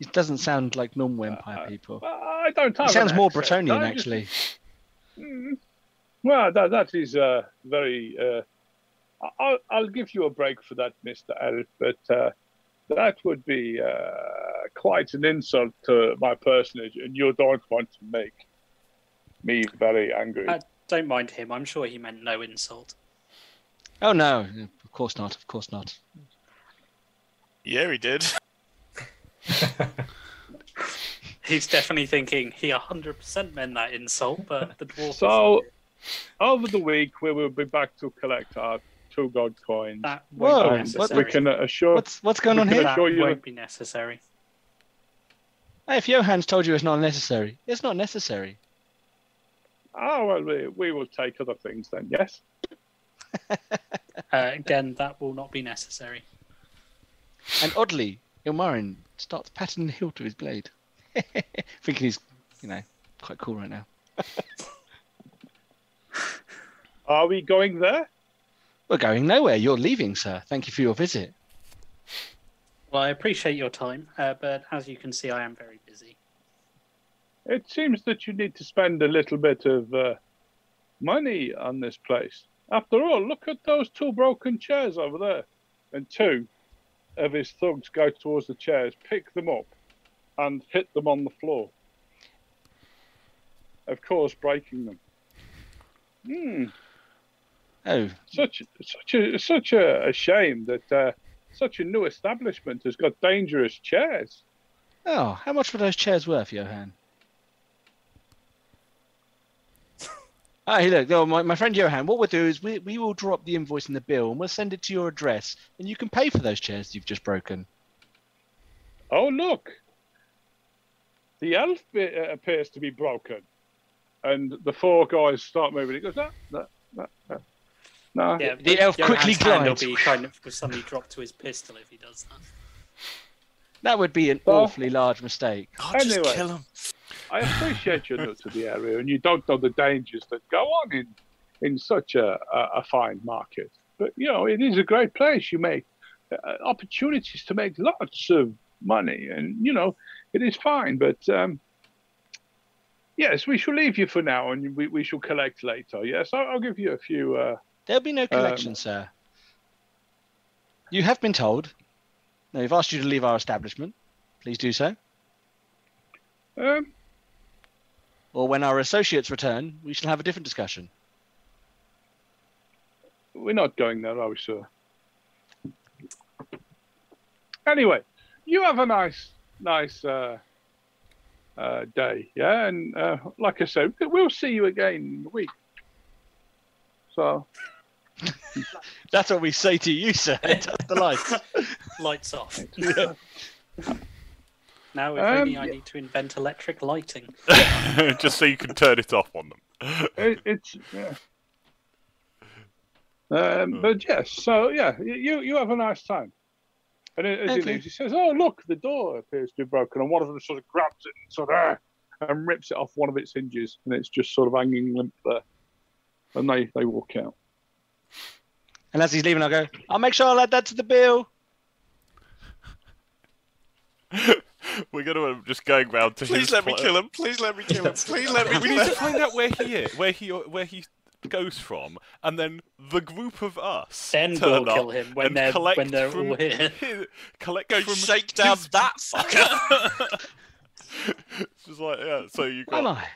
It doesn't sound like normal Empire Uh, people. I don't have. It sounds an more accent. Bretonnian, I just- actually. Mm. Well, that that is uh, very. Uh, I'll I'll give you a break for that, Mister Elf, but uh, that would be uh, quite an insult to my personage, and you don't want to make me very angry. Uh, Don't mind him. I'm sure he meant no insult. Oh no, of course not. Of course not. Yeah, he did. He's definitely thinking he 100% meant that insult, but the dwarf. So, over the week, we will be back to collect our two gold coins. that won't be what- necessary. we can assure. What's what's going on we can here? that assure you won't be necessary. Hey, if Johan's told you it's not necessary, it's not necessary. Oh well, we, we will take other things then. Yes. Uh, again, that will not be necessary. And oddly, Ilmarin starts patting the hilt of his blade, thinking he's, you know, quite cool right now. Are we going there? We're going nowhere. You're leaving, sir. Thank you for your visit. Well, I appreciate your time, uh, but as you can see, I am very busy. It seems that you need to spend a little bit of uh, money on this place. After all, look at those two broken chairs over there. And two of his thugs go towards the chairs, pick them up, and hit them on the floor. Of course, breaking them. Hmm. Oh, Such, such a, such a, a shame that uh, such a new establishment has got dangerous chairs. oh, how much were those chairs worth, Johan? Ah, hey, look, no, my, my friend Johan, what we'll do is we, we will drop the invoice in the bill and we'll send it to your address and you can pay for those chairs you've just broken. Oh, look. The elf bit uh, appears to be broken. And the four guys start moving. He goes, no, no, no, no. no. Yeah, The elf Johan's quickly hand will glides. be kind of will suddenly drop to his pistol if he does that. That would be an Well- awfully large mistake. God, just Anyway. kill him. I appreciate you're new to the area and you don't know the dangers that go on in, in such a, a, a fine market. But, you know, it is a great place. You make uh, opportunities to make lots of money and, you know, it is fine. But, um, yes, we shall leave you for now and we, we shall collect later. Yes, I'll, I'll give you a few. Uh, There'll be no collection, sir. You have been told. Now, we've asked you to leave our establishment. Please do so. um, Or when our associates return, we shall have a different discussion. We're not going there, are we, sir? Anyway, you have a nice, nice uh, uh, day, yeah? And uh, like I said, we'll see you again in a week. So, That's what we say to you, sir. Touch the lights. Lights off. now, if Um, only I need to invent electric lighting. just so you can turn it off on them. it, it's, yeah. Um, but yes, so yeah, you you have a nice time. And as he leaves, he says, "Oh, look, the door appears to be broken," and one of them sort of grabs it and sort of uh, and rips it off one of its hinges, and it's just sort of hanging limp there. And they they walk out. And as he's leaving, I'll go, I'll make sure I'll add that to the bill. We're gonna uh, just going round to Please his let me kill him. Please let me kill him. Please let me We need to find out where he is, where he where he goes from, and then the group of us Then turn we'll up kill him when they're collect when they're from all here. hi- collect Go from shake down his- that fucker. it's just like yeah. So you Am got I?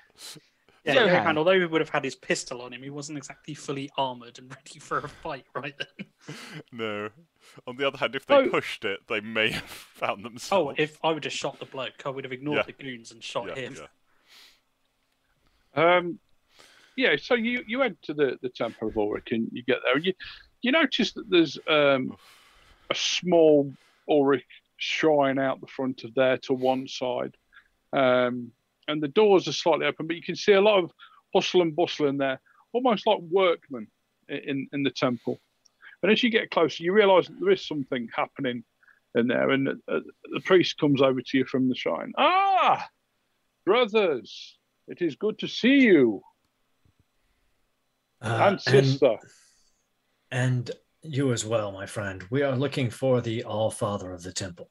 Yeah, Johan. Johan, although he would have had his pistol on him, he wasn't exactly fully armored and ready for a fight right then. no. On the other hand, if they Oh. pushed it, they may have found themselves. Oh, if I would have shot the bloke, I would have ignored Yeah. the goons and shot yeah, him. yeah. Um, yeah, so you, you enter the, the Temple of Ulric and you get there and you, you notice that there's um, a small Ulric shrine out the front of there to one side. Um, and the doors are slightly open, but you can see a lot of hustle and bustle in there, almost like workmen in, in the temple. And as you get closer, you realize that there is something happening in there. And uh, the priest comes over to you from the shrine. Ah, brothers, it is good to see you. Uh, and sister. and you as well, my friend. We are looking for the All Father of the temple.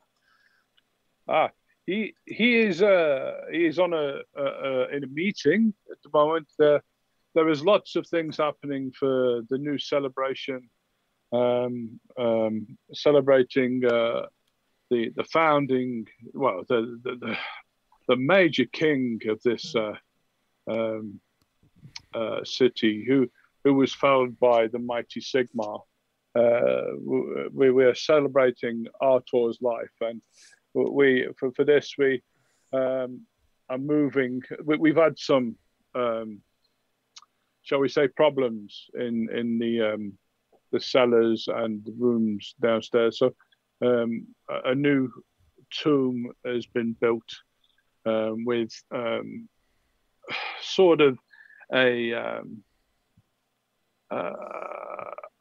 Ah, he he is uh he is on a, a, a in a meeting at the moment. Uh, there is lots of things happening for the new celebration, um, um, celebrating uh, the the founding, well, the the, the, the major king of this uh, um, uh, city, who who was founded by the mighty Sigmar. Uh, we, we are celebrating Artur's life, and we for, for this we um, are moving. We, we've had some, um, shall we say, problems in in the um, the cellars and the rooms downstairs. So um, a, new tomb has been built um, with um, sort of a um, uh,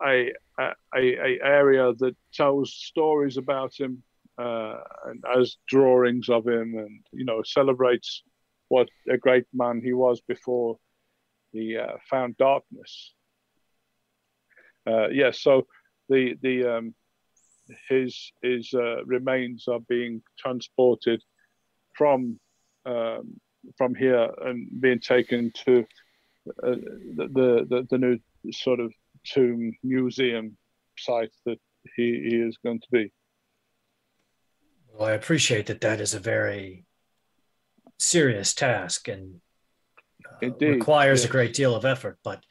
a, a, a area that tells stories about him uh, and has drawings of him and you know celebrates what a great man he was before he uh, found darkness uh, yes so the the um, his his uh, remains are being transported from um, from here and being taken to uh, the, the the new sort of tomb museum site that he, he is going to be. Well, I appreciate that that is a very serious task and uh, requires a great deal of effort, but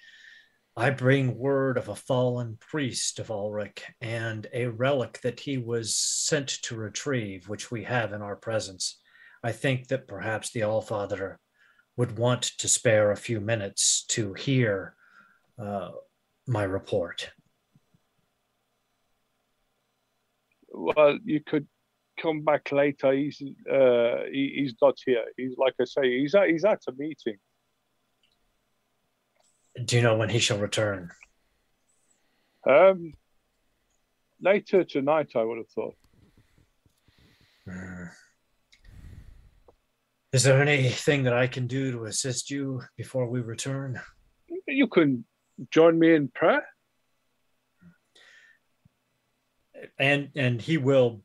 I bring word of a fallen priest of Ulric and a relic that he was sent to retrieve, which we have in our presence. I think that perhaps the Allfather would want to spare a few minutes to hear uh, my report. Well, you could come back later. He's uh, he, he's not here. He's like I say, he's at he's at a meeting. Do you know when he shall return? Um, later tonight, I would have thought. Hmm. Is there anything that I can do to assist you before we return? You can join me in prayer. And and he will,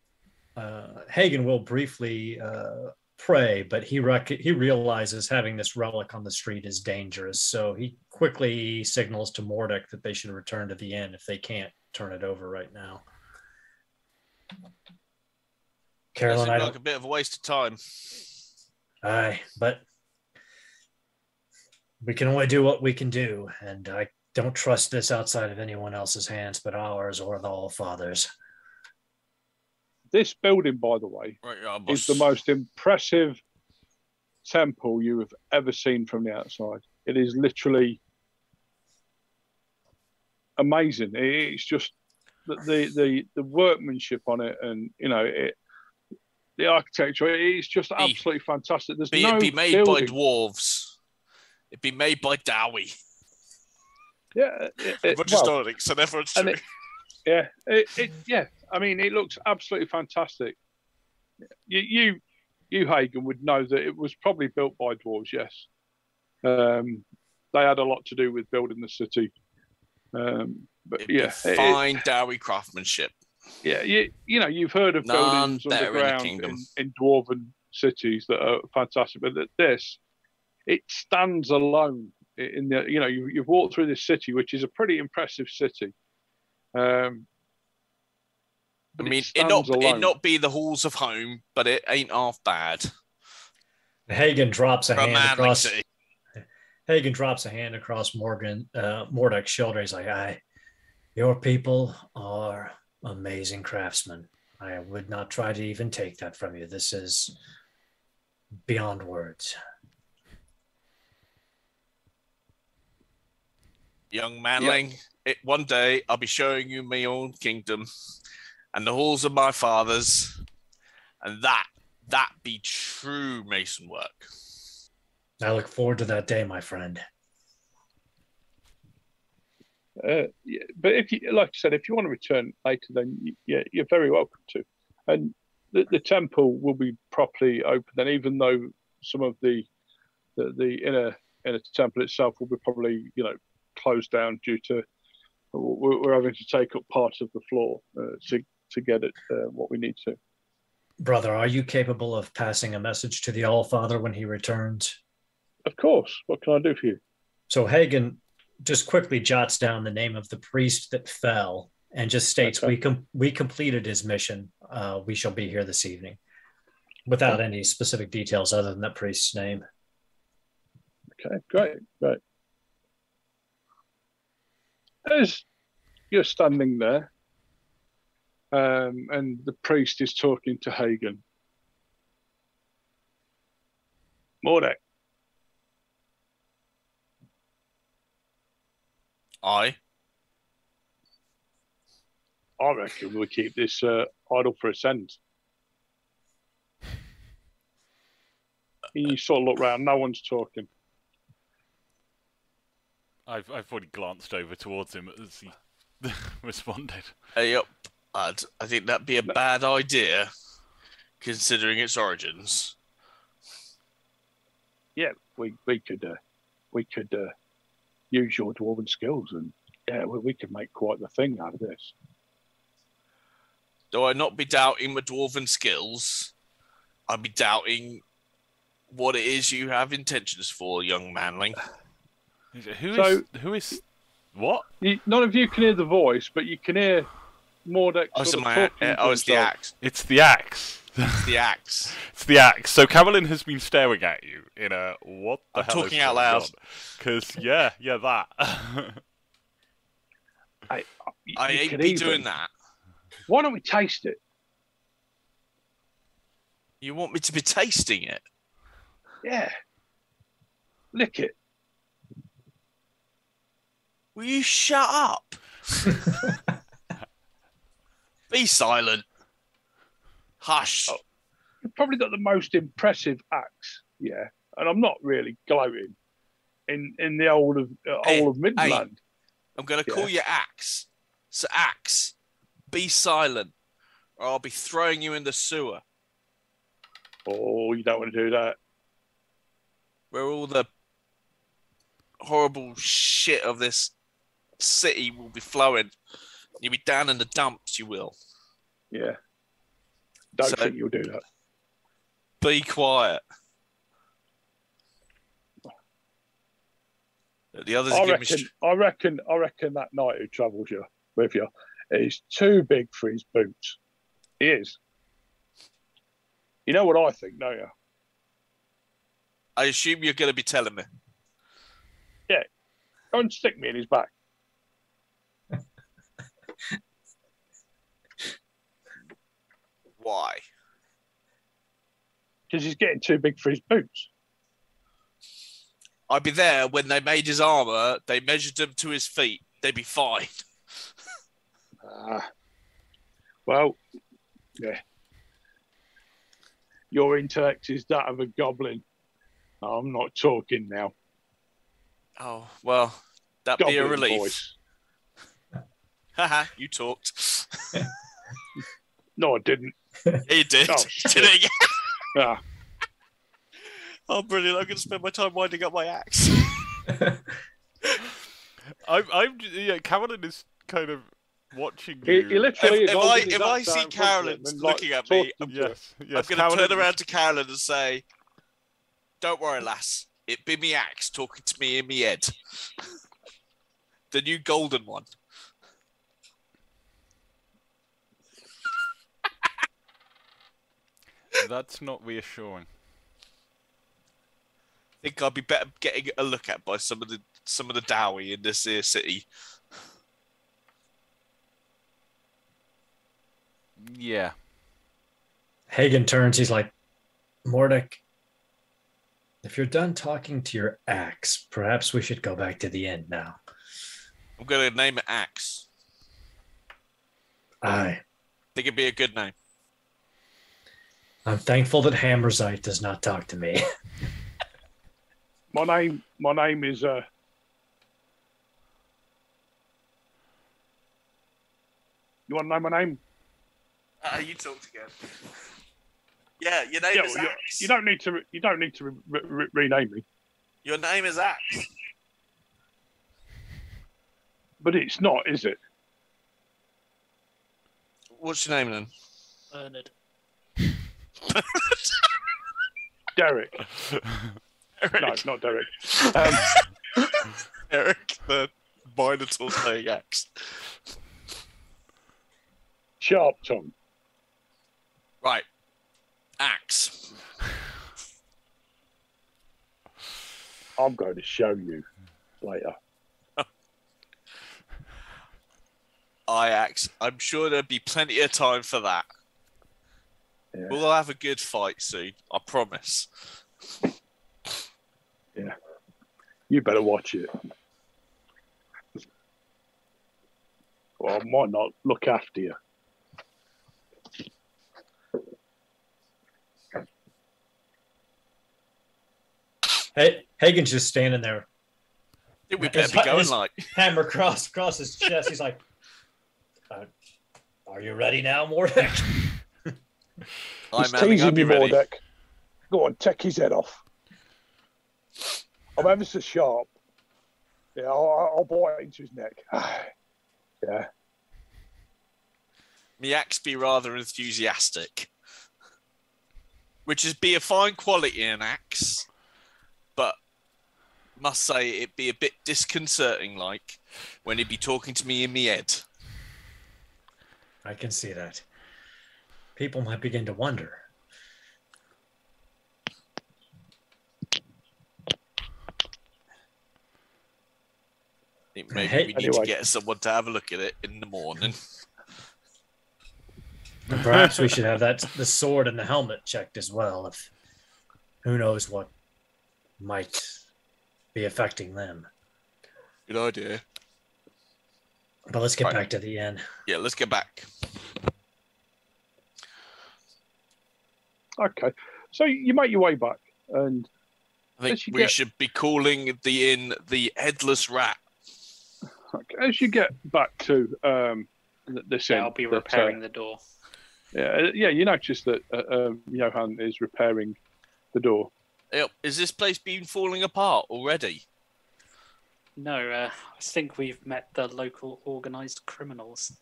uh, Hagen will briefly uh, pray, but he rec- he realizes having this relic on the street is dangerous, so he quickly signals to Mordek that they should return to the inn if they can't turn it over right now. Carolyn, Seemed I like don't a bit of a waste of time. Aye, but we can only do what we can do, and I don't trust this outside of anyone else's hands but ours or the All Fathers. This building, by the way, Right, yeah, is the most impressive temple you have ever seen from the outside. It is literally amazing. It's just the the the, the workmanship on it, and you know it. The architecture, it's just absolutely fantastic. There's Be no it be made building. by dwarves. It'd be made by Dawi. Yeah, it, it, Roger's well, Nordic, so therefore it's true. it- yeah, it, it, yeah. I mean, it looks absolutely fantastic. You, you, you, Hagen, would know that it was probably built by dwarves. Yes, um, they had a lot to do with building the city. Um, but It'd be yeah, it- fine Dawi craftsmanship. yeah, you, you know, you've heard of None buildings better in the underground in, in dwarven cities that are fantastic, but that this it stands alone in the you know you, you've walked through this city, which is a pretty impressive city. Um, I mean, it stands not it alone. not be the halls of home, but it ain't half bad. Hagen drops a For hand man across. City. Hagen drops a hand across Morgan uh, Mordek's shoulder. He's like, "I, your people are amazing craftsmen. I would not try to even take that from you. This is beyond words." young manling. It, one day I'll be showing you my own kingdom and the halls of my fathers, and that that be true mason work. I look forward to that day, my friend. Uh, yeah, but if you, like I said, if you want to return later, then you, yeah, you're very welcome to. And the, the temple will be properly open. Then, even though some of the the, the inner inner temple itself will be probably you know closed down due to we're, we're having to take up part of the floor uh, to to get it uh, what we need to. Brother, are you capable of passing a message to the All Father when he returns? Of course. What can I do for you? So Hagen just quickly jots down the name of the priest that fell and just states, Okay. "We com- we completed his mission. Uh, we shall be here this evening," without any specific details other than that priest's name. Okay, great, great. As you're standing there, um, and the priest is talking to Hagen. Mordek, I I reckon we'll keep this uh, idol for a cent. You sort of look round, no one's talking. I've I've already glanced over towards him as he responded. hey up. I'd, I think that'd be a bad idea, considering its origins. Yeah, we, we could uh, we could uh, use your dwarven skills, and yeah, we, we could make quite the thing out of this. Though I not be doubting my dwarven skills, I'd be doubting what it is you have intentions for, young manling. Who is So- who is what? You, none of you can hear the voice, but you can hear Mordek Oh, sort so my, uh, oh, it's the axe. It's the axe. It's the axe. It's the axe. So Carolyn has been staring at you in a what the I'm hell talking out loud. Because yeah, yeah, that. I, you- I you ain't be even- doing that. Why don't we taste it? You want me to be tasting it? Yeah, lick it. Will you shut up? be silent. Hush. Oh. You've probably got the most impressive axe, yeah. And I'm not really gloating in in the old of uh, Hey, old of Midland. I'm going to Yeah. call you Axe. So, Axe, be silent, or I'll be throwing you in the sewer Oh, you don't want to do that. where all the horrible shit of this city will be flowing. You'll be down in the dumps, you will. Yeah. Don't So- think you'll do that. Be quiet. The others I give me. reckon, St- I reckon, I reckon that knight who travels you with you is too big for his boots. He is. You know what I think, don't you? I assume you're going to be telling me. Yeah. Go and stick me in his back. Why? Because he's getting too big for his boots. I'd be there when they made his armor. They measured him to his feet. They'd be fine. Ah. Well, yeah. Your intellect is that of a goblin. I'm not talking now. Oh well, that'd be a Goblin relief. voice. Haha, you talked. No, I didn't. Yeah, you did. Oh, Didn't you? Ah, Oh, brilliant! I'm going to spend my time winding up my axe. I'm, I'm, yeah, Carolyn is kind of watching you. he literally If- if I- if I see in front of him Carolyn looking like, at me, talking to yes, I'm going to turn around to Carolyn and say, "Don't worry, lass. It be me axe talking to me in me head. the new golden one." That's not reassuring. I think I'd be better getting a look at by some of the some of the Dawi in this here city. Yeah. Hagen turns. He's like, Mordek, if you're done talking to your axe, perhaps we should go back to the end now. I'm going to name it Axe. Aye. Think it'd be a good name. I'm thankful that Hammerzite does not talk to me. My name, my name is. Uh, you want to know my name? Uh, you talked again. Yeah, your name Yeah, is well, you, Axe. you don't need to. You don't need to re- re- rename me. Your name is Axe. But it's not, is it? What's your name then? Bernard. Derek. No, not Derek. Um, Eric, the Minotaur playing Axe. Sharp tongue. Right. Axe. I'm going to show you later. I Axe. I'm sure there'll be plenty of time for that. Yeah. We'll have a good fight soon. I promise. Yeah. You better watch it. Well, I might not look after you. hey, Hagen's just standing there, I think we His better be going his- like. hammer across across his chest. He's like, uh, "Are you ready now, Mordek?" I'm He's teasing I'll be you, ready. Mordek. Go on, take his head off. I'm ever so sharp. Yeah, I'll, I'll bite into his neck. yeah. Me axe be rather enthusiastic. Which is be a fine quality in axe, but must say it be a bit disconcerting like when he'd be talking to me in me head. I can see that. People might begin to wonder. Maybe Hey, we need anyway. to get someone to have a look at it in the morning. And perhaps we should have that the sword and the helmet checked as well. If who knows what might be affecting them. Good idea. But let's get Right. back to the inn. Yeah, let's get back. Okay. So you make your way back, and I think we get- should be calling the inn the Headless Rat. okay, as you get back to um, th- this Yeah, inn, I'll be that, uh, repairing the door. yeah, uh, yeah, you notice that uh, um, Johan is repairing the door. Yep. Is this place been falling apart already? No, uh, I think we've met the local organised criminals.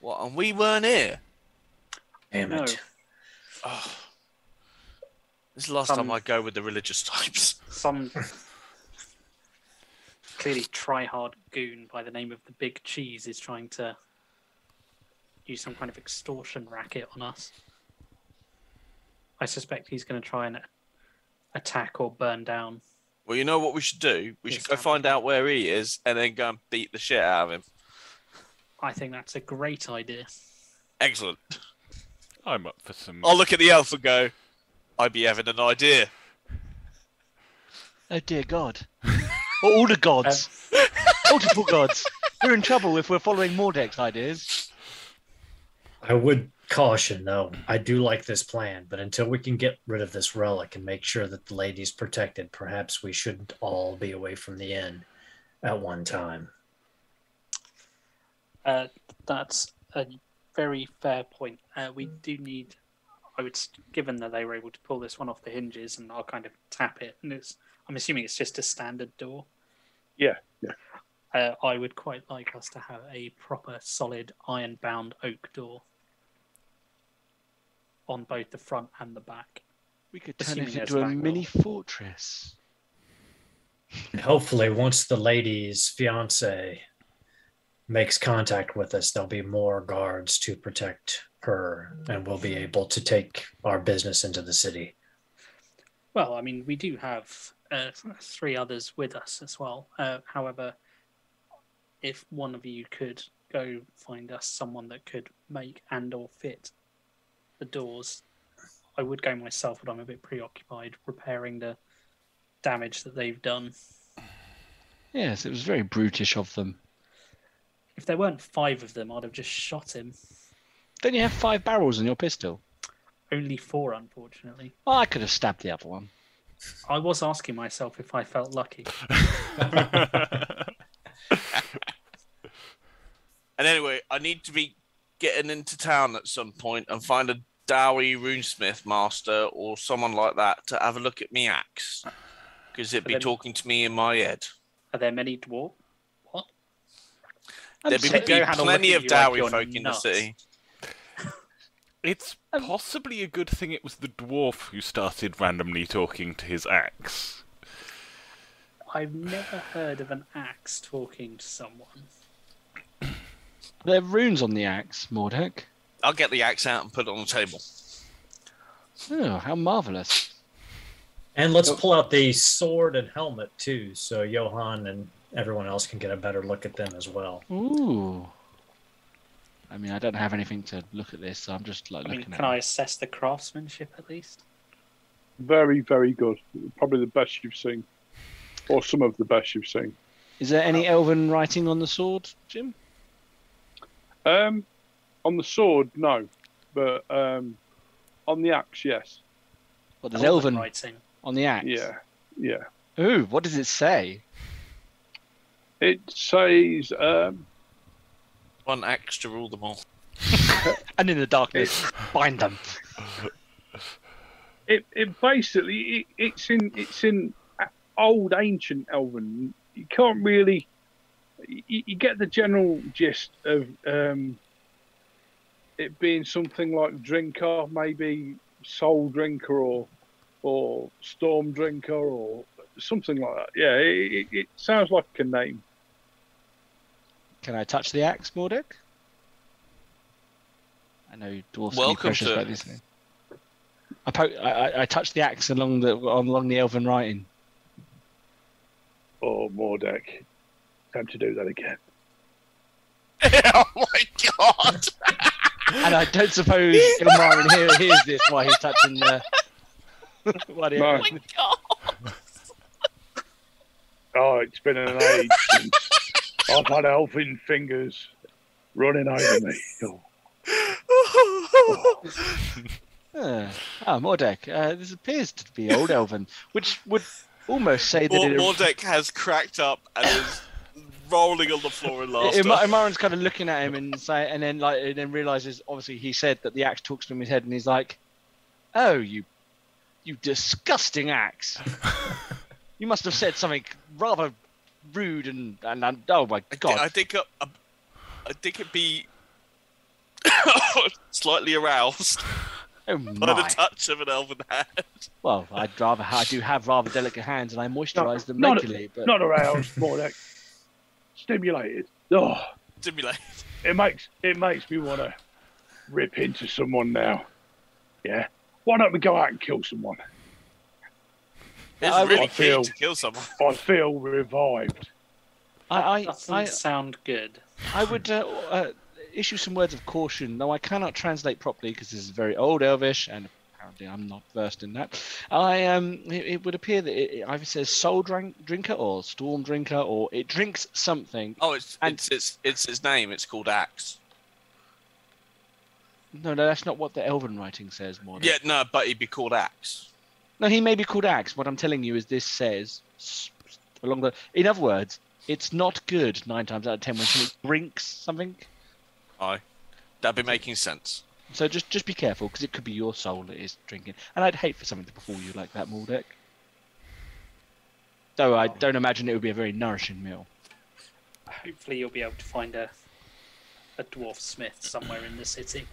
What? And we weren't here. Damn No, it. Oh. This is the last Um, time I go with the religious types. some clearly try-hard goon by the name of the Big Cheese is trying to use some kind of extortion racket on us. I suspect he's going to try and attack or burn down. Well, you know what we should do? We should go find out where he is and then go and beat the shit out of him. I think that's a great idea. Excellent. I'm up for some. I'll look at the elf and go, I'd be having an idea. Oh dear God! all the gods, multiple gods. We're in trouble if we're following Mordek's ideas. I would caution though. I do like this plan, but until we can get rid of this relic and make sure that the lady's protected, perhaps we shouldn't all be away from the inn at one time. Uh, that's a very fair point. Uh, we do need, I would, given that they were able to pull this one off the hinges, and I'll kind of tap it, and it's. I'm assuming it's just a standard door. Yeah, yeah. Uh, I would quite like us to have a proper, solid, iron-bound oak door on both the front and the back. We could turn it into a mini door. fortress. Hopefully, once the lady's fiance makes contact with us, there'll be more guards to protect her, and we'll be able to take our business into the city. Well, I mean, we do have uh, three others with us as well. Uh, however, if one of you could go find us someone that could make and or fit the doors, I would go myself, but I'm a bit preoccupied repairing the damage that they've done. Yes, it was very brutish of them. If there weren't five of them, I'd have just shot him. Don't you have five barrels in your pistol? Only four, unfortunately. Oh, I could have stabbed the other one. I was asking myself if I felt lucky. And anyway, I need to be getting into town at some point and find a Dawi runesmith master or someone like that to have a look at me axe. Because it'd be But then- talking to me in my head. Are there many dwarf? What? There'd be, be plenty of at you like Dawi folk in the city. It's um, possibly a good thing it was the dwarf who started randomly talking to his axe. I've never heard of an axe talking to someone. There are runes on the axe, Mordek. I'll get the axe out and put it on the table. Oh, how marvelous. And let's oh. pull out the sword and helmet too, so Johan and everyone else can get a better look at them as well. Ooh. I mean, I don't have anything to look at this, so I'm just like I mean, looking can at I it. assess the craftsmanship at least? Very, very good. Probably the best you've seen, or some of the best you've seen. Is there any elven writing on the sword, Jim? Um, on the sword, no, but um, on the axe, yes. Well, there's elven writing. on the axe. Yeah, yeah. Ooh, what does it say? It says um, One axe to rule them all. And in the darkness, bind them. it. It basically it, it's in it's in old ancient Elven. You can't really. You, you get the general gist of um, it being something like drinker, maybe soul drinker, or or storm drinker, or something like that. Yeah, it, it, it sounds like a name. Can I touch the axe, Mordek? I know dwarfs can be Welcome precious to- about these things. I, po- I, I, I touched the axe along the along the elven writing. Oh, Mordek, time to do that again. oh my god! And I don't suppose Ilmarin here hears this while he's touching the. while he- No. Oh my god! Oh, it's been an age since I've had elfin fingers running over me. Oh. Ah, ah, Mordek. Uh, this appears to be old elven, which would almost say that Mor- it. Mordek has cracked up and is rolling on the floor in laughter. Im- Ilmarin's kind of looking at him and say, and then like, and then realizes obviously he said that the axe talks to him in his head, and he's like, "Oh, you, you disgusting axe! you must have said something rather rude and and, and oh my I, god! I think uh, uh, I think it'd be slightly aroused oh by the touch of an elven hand. Well, I'd rather I do have rather delicate hands, and I moisturise them not- regularly. But Not aroused, Mordek. Stimulated. Oh, Stimulate. it makes it makes me want to rip into someone now. Yeah. Why don't we go out and kill someone? It's I really keen feel- to kill someone. I feel revived. I Doesn't I, I, sound good. I would uh, uh, issue some words of caution, though I cannot translate properly because this is very old Elvish, and apparently I'm not versed in that. I um, it, it would appear that it, it either says soul drink, drinker or storm drinker, or it drinks something. Oh, it's And- it's it's it's its name. It's called Axe. No, no, that's not what the Elven writing says. More. Yeah, no, but he'd be called Axe. No, he may be called Axe. What I'm telling you is this says along the. In other words, it's not good nine times out of ten when something drinks something. Aye, that'd be making sense. So just just be careful because it could be your soul that is drinking, and I'd hate for something to befall you like that, Maldek. Though I don't imagine it would be a very nourishing meal. hopefully you'll be able to find a a dwarf smith somewhere in the city.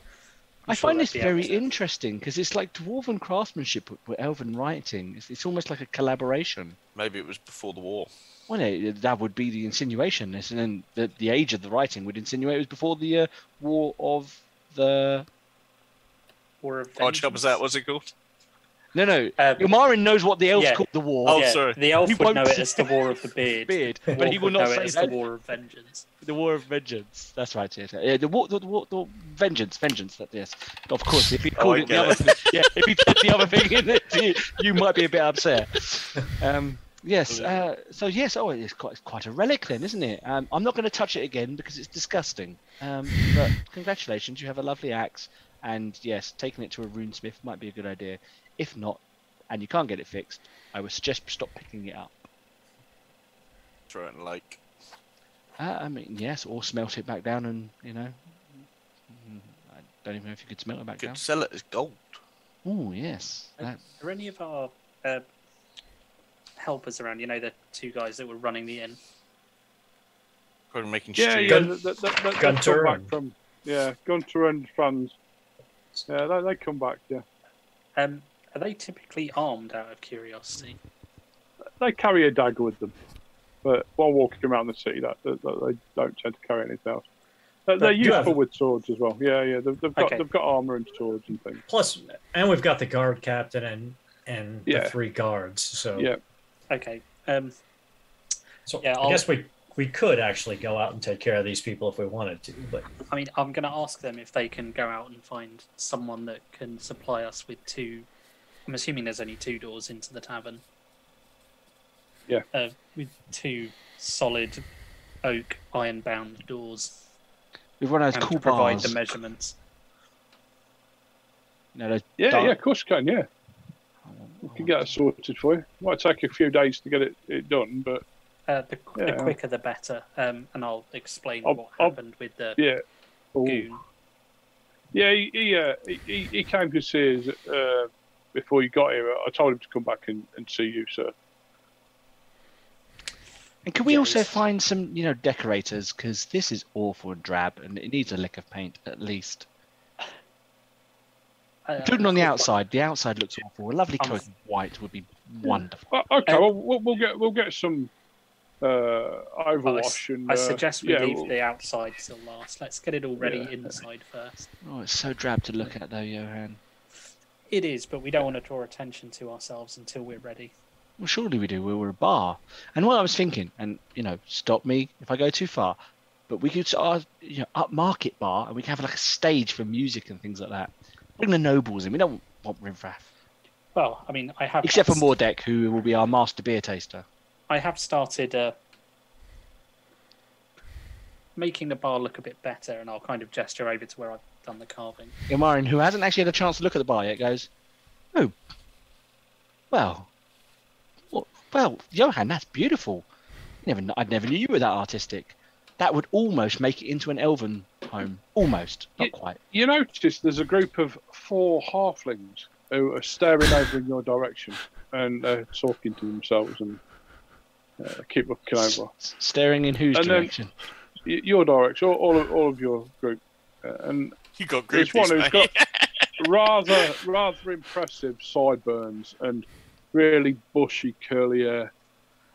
I'm I sure find this very to- interesting because it's like dwarven craftsmanship with, with elven writing. It's, it's almost like a collaboration. Maybe it was before the war. Well, no, that would be the insinuation. And then the, the age of the writing would insinuate it was before the uh, War of the. War of Arch help was that? Vengeance. What's it called? No, no. Uh, Ilmarin knows what the elves yeah. call the war. Oh, yeah, sorry. The elf He would know it as the War of the Beard. Beard, The but he will not know it say as that. the War of Vengeance. The War of Vengeance. That's right. Yes. Yeah, the war, the, the, the vengeance, vengeance. That yes. Of course, if he Oh, called I it the get other, thing, yeah, if he put the other thing in it, you, you might be a bit upset. Um, yes. Uh, so yes. Oh, it's quite, it's quite a relic then, isn't it? Um, I'm not going to touch it again because it's disgusting. Um, but congratulations, you have a lovely axe, and yes, taking it to a runesmith might be a good idea. If not, and you can't get it fixed, I would suggest stop picking it up. Throw it in the lake. Uh, I mean, yes, or smelt it back down, and you know, I don't even know if you could smelt it back Could down. Could sell it as gold. Oh yes, that, Are any of our uh, helpers around? You know, the two guys that were running the inn. Probably making Yeah, stew. yeah. Gun- They, they, they, they come Gunter back and- from yeah, Gunter and Franz. Yeah, they, they come back. Yeah, Um, are they typically armed? Out of curiosity. they carry a dagger with them, but while walking around the city, that, that, that they don't tend to carry anything else. They- They're But you have- useful with swords as well. Yeah, yeah. They've, they've got Okay. they've got armor and swords and things. Plus, and we've got the guard captain and and Yeah. the three guards. So Yeah. Okay. Um, so Yeah, I I'll- guess we we could actually go out and take care of these people if we wanted to. But I mean, I'm going to ask them if they can go out and find someone that can supply us with two. I'm assuming there's only two doors into the tavern. Yeah. Uh, with two solid oak iron-bound doors, we've run those and cool to provide bars. the measurements. you know, those Yeah, dark- yeah. Of course, you can. Yeah, we can get it sorted for you. Might take a few days to get it, it done, but Uh, the, Yeah. the quicker the better. Um, and I'll explain I'll- what I'll- happened with the yeah. Ooh. goon. Yeah, he he, uh, he he he came to see us uh, before you got here. I told him to come back and, and see you, sir. And can we Yeah, also find some, you know, decorators? Because this is awful and drab, and it needs a lick of paint at least. Uh, Including on the outside. The outside looks awful. A lovely coat of white would be wonderful. Uh, okay, Um, well, we'll we'll get we'll get some uh, overwash and. I uh, suggest we yeah, leave we'll- the outside till last. Let's get it all ready Yeah. inside first. Oh, it's so drab to look at, though, Johan. It is, but we don't want to draw attention to ourselves until we're ready. Well, surely we do. We were a bar. And what I was thinking, and you know, stop me if I go too far, but we could sort of, you know, upmarket bar, and we can have like a stage for music and things like that. Bring the nobles in. We don't want riffraff, Well, I mean, I have except for Mordek, who will be our master beer taster. I have started uh, making the bar look a bit better, and I'll kind of gesture over to where I've done the carving. Ilmarin, who hasn't actually had a chance to look at the bar yet, goes, "Oh, well, well, Johan, that's beautiful. Never, I never knew you were that artistic. That would almost make it into an elven home. Almost, not Ye- quite. You notice there's a group of four halflings who are staring over in your direction and uh, talking to themselves and uh, keep looking over S- staring in whose And direction? Y- your direction, all, all of all of your group, uh, and You got There's groupies, one who's mate. rather rather impressive sideburns and really bushy curly hair.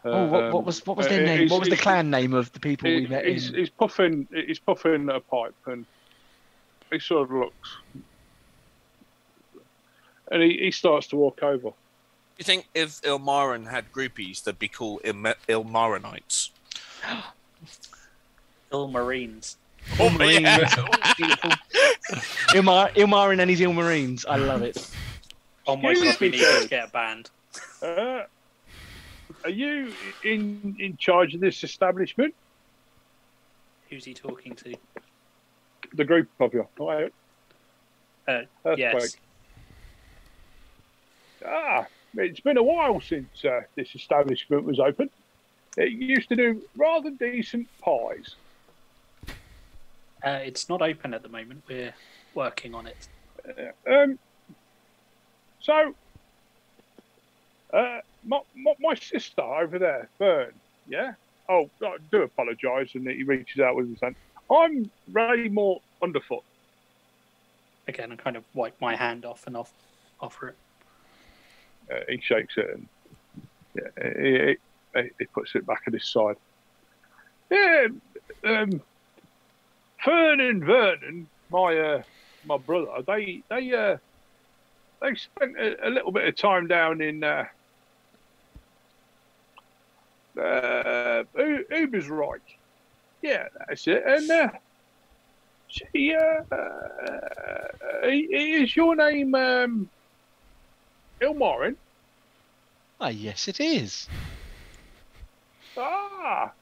oh, what, what Um, was what was uh, their name? What was the clan name of the people we met he's, in? he's puffing. He's puffing a pipe, and he sort of looks, and he, he starts to walk over. You think if Ilmarin had groupies, they'd be called Ilma- Ilmarinites? Ilmarines. Oh, Marine. Beautiful. Ilmar, Ilmarin and his Ilmarines. I love it. Oh my god, we need to get a band. Uh, are you in in charge of this establishment? Who's he talking to? The group of you. Right. Uh, yes. Ah, it's been a while since uh, this establishment was open. It used to do rather decent pies. Uh, it's not open at the moment. We're working on it. Um, so, uh, my, my, my sister over there, Fern, yeah, oh, I do apologise, and he reaches out with his hand. I'm Raymore Underfoot. Again, I kind of wipe my hand off and off, offer it. Uh, he shakes it and yeah, he, he, he puts it back at his side. Yeah, um, Fern and Vernon, my uh, my brother, they they uh, they spent a, a little bit of time down in uh, uh, Ubersreik. Yeah, that's it. And uh, she, uh, uh, is your name um, Ilmarin? Ah, yes, it is. Ah,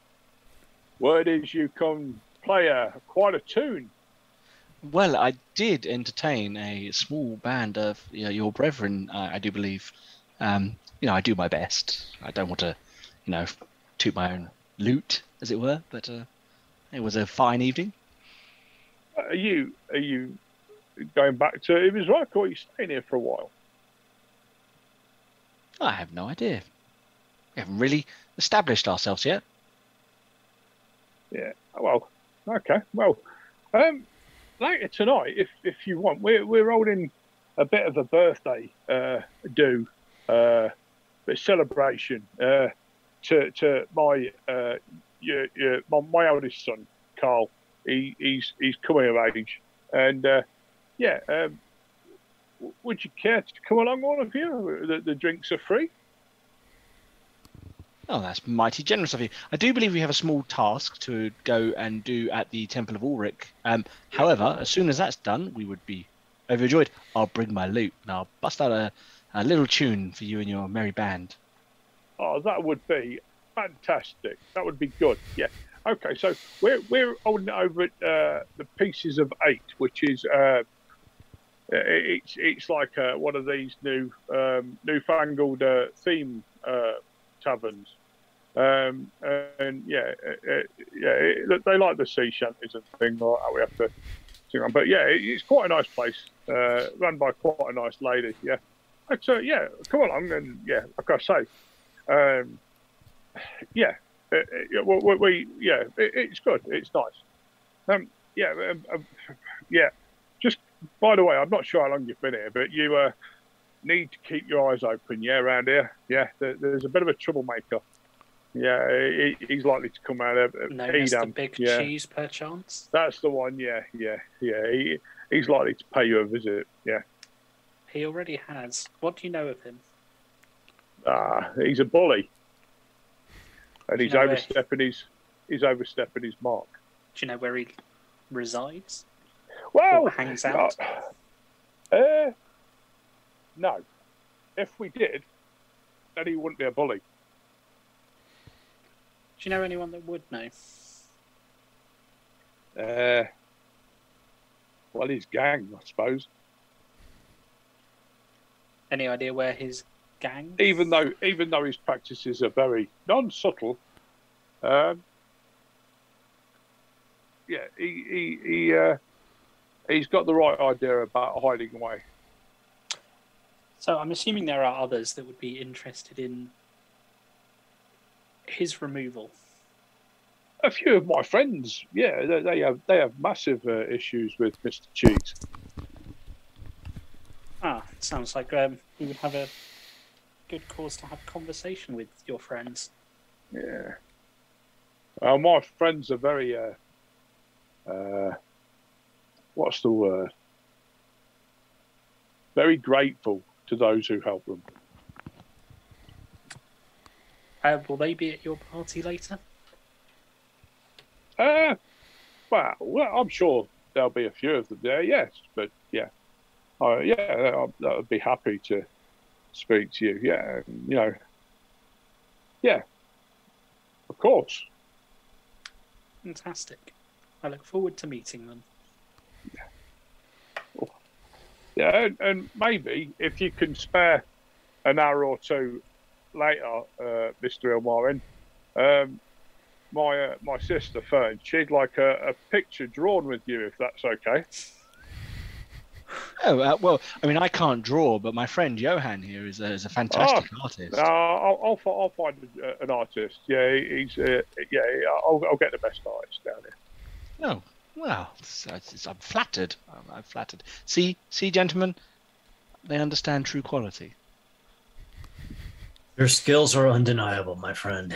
word is you can play a quite a tune. Well, I did entertain a small band of you know, your brethren, I, I do believe. Um, you know, I do my best. I don't want to, you know, toot my own loot, as it were, but uh, it was a fine evening. Are you are you going back to it was right, or are you staying here for a while? I have no idea. We haven't really established ourselves yet. Yeah. Well, okay. Well, um, later tonight, if if you want, we're we're holding a bit of a birthday uh, do, uh, a celebration uh, to to my uh, your, your, my, my oldest son, Carl. He he's he's coming of age, and uh, yeah. Um, would you care to come along, all of you? The, the drinks are free. Oh, that's mighty generous of you. I do believe we have a small task to go and do at the Temple of Ulric. Um, however, as soon as that's done, we would be overjoyed. I'll bring my loot and I'll bust out a, a little tune for you and your merry band. Oh, that would be fantastic. That would be good. Yeah. Okay, so we're we're holding over at uh, the Pieces of Eight, which is uh, it's it's like uh, one of these new um, newfangled uh, theme uh, taverns. Um, and yeah, uh, uh, yeah, it, they like the sea shanties and things like that. We have to sing on, but yeah, it, it's quite a nice place, uh, run by quite a nice lady. Yeah, so yeah, come along and yeah, like I say, um, yeah, uh, uh, we, we, yeah, it, it's good. It's nice. Um, yeah, um, um, yeah. Just by the way, I'm not sure how long you've been here, but you uh, need to keep your eyes open. Yeah, around here. Yeah, there, there's a bit of a troublemaker. Yeah, he, he's likely to come out of Known as the Edam. Big yeah, Cheese, perchance. that's the one. Yeah, yeah, yeah. He, he's likely to pay you a visit. Yeah. He already has. What do you know of him? Ah, he's a bully, and he's You know where- overstepping his he's overstepping his mark. Do you know where he resides? Well, Or hangs out? Uh, uh, no. If we did, then he wouldn't be a bully. Do you know anyone that would know? Uh, well, his gang, I suppose. Any idea where his gang? Even though, even though his practices are very non-subtle, um, yeah, he he he uh, he's got the right idea about hiding away. So I'm assuming there are others that would be interested in his removal. A few of my friends, yeah, they, they have they have massive uh, issues with Mister Cheese. Ah, it sounds like um, you would have a good cause to have conversation with your friends. Yeah. Uh, my friends are very, uh, uh, what's the word? Very grateful to those who help them. Uh, will they be at your party later? Uh, well, well, I'm sure there'll be a few of them there, yes, but yeah. Uh, yeah, I'll, I'd be happy to speak to you. Yeah, you know. Yeah, of course. Fantastic. I look forward to meeting them. Yeah, and, and maybe if you can spare an hour or two later, uh, Mr. Ilmarin, um, my uh, my sister Fern, she'd like a, a picture drawn with you, if that's okay. Oh uh, well, I mean, I can't draw, but my friend Johan here is a, is a fantastic artist. Uh, I'll, I'll, I'll find a, an artist. Yeah, he's uh, yeah. I'll, I'll get the best artist down here. Oh, well, it's, it's, I'm flattered. I'm, I'm flattered. See, see, gentlemen, they understand true quality. Your skills are undeniable, my friend.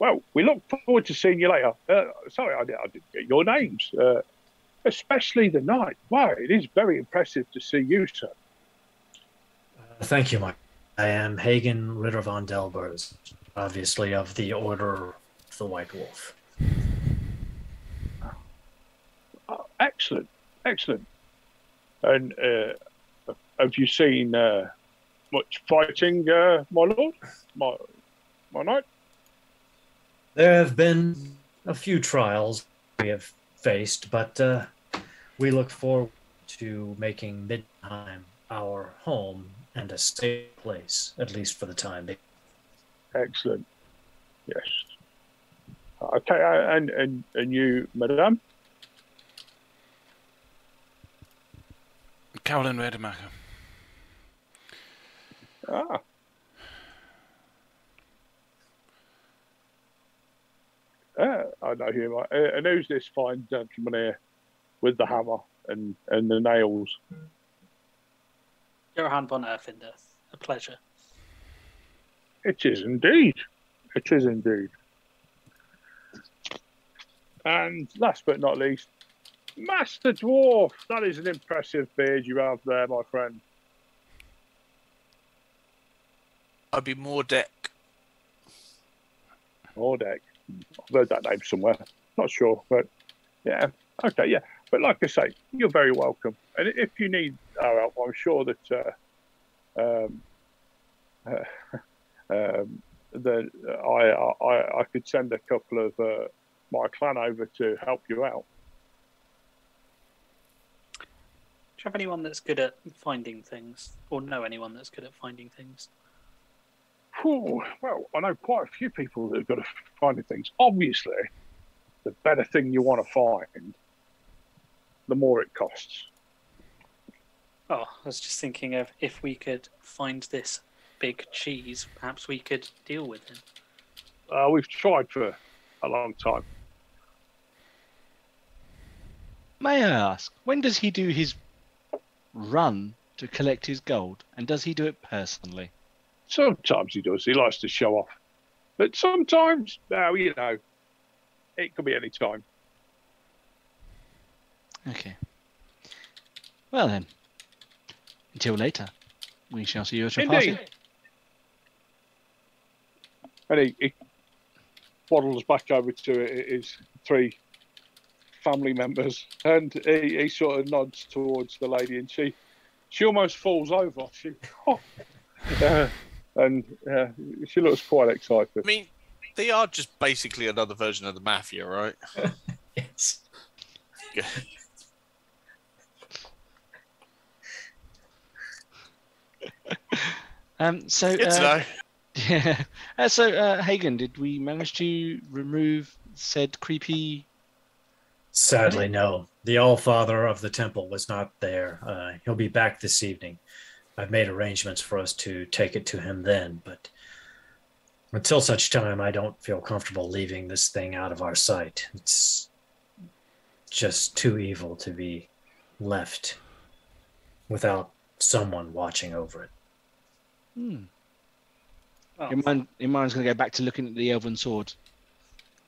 Well, we look forward to seeing you later. Uh, sorry, I, I didn't get your names, uh, especially the knight. Wow, it is very impressive to see you, sir. Thank you, Mike. I am Hagen Ritter von Delbers, obviously of the Order of the White Wolf. Oh, excellent, excellent. And uh, have you seen uh, much fighting, uh, my lord, my my knight? There have been a few trials we have faced, but uh, we look forward to making Midheim our home and a safe place, at least for the time being. Excellent. Yes. Okay, and and and you, madame? Carolyn Redemacher. Ah. Uh, I know him. Uh, and who's this fine gentleman here with the hammer and, and the nails? Johan von Erfinder. A pleasure. It is indeed. It is indeed. And last but not least, Master Dwarf. That is an impressive beard you have there, my friend. I'd be more deck. Mordek. I've heard that name somewhere. Not sure, but yeah. Okay, yeah. But like I say, you're very welcome. And if you need our help, I'm sure that uh, um, uh, um, that I, I I could send a couple of uh, my clan over to help you out. Do you have anyone that's good at finding things, or know anyone that's good at finding things? Whew, well, I know quite a few people that have got to finding things. Obviously, the better thing you want to find, the more it costs. Oh, I was just thinking of if we could find this big cheese, perhaps we could deal with him. Uh, we've tried for a long time. May I ask, when does he do his run to collect his gold, and does he do it personally? Sometimes he does. He likes to show off. But sometimes, well, you know, it could be any time. Okay. Well then, until later, we shall see you at your Indeed. party. And he, he waddles back over to his three family members, and he, he sort of nods towards the lady, and she she almost falls over. She, uh, and uh, she looks quite excited. I mean, they are just basically another version of the mafia, right? Yes. Um, so, Good to uh, yeah. Uh, so, uh, Hagen, did we manage to remove said creepy? Sadly, no. The All-Father of the temple was not there. Uh, he'll be back this evening. I've made arrangements for us to take it to him then, but until such time, I don't feel comfortable leaving this thing out of our sight. It's just too evil to be left without someone watching over it. Hmm. Well, Your mind, your mind's going to go back to looking at the elven sword.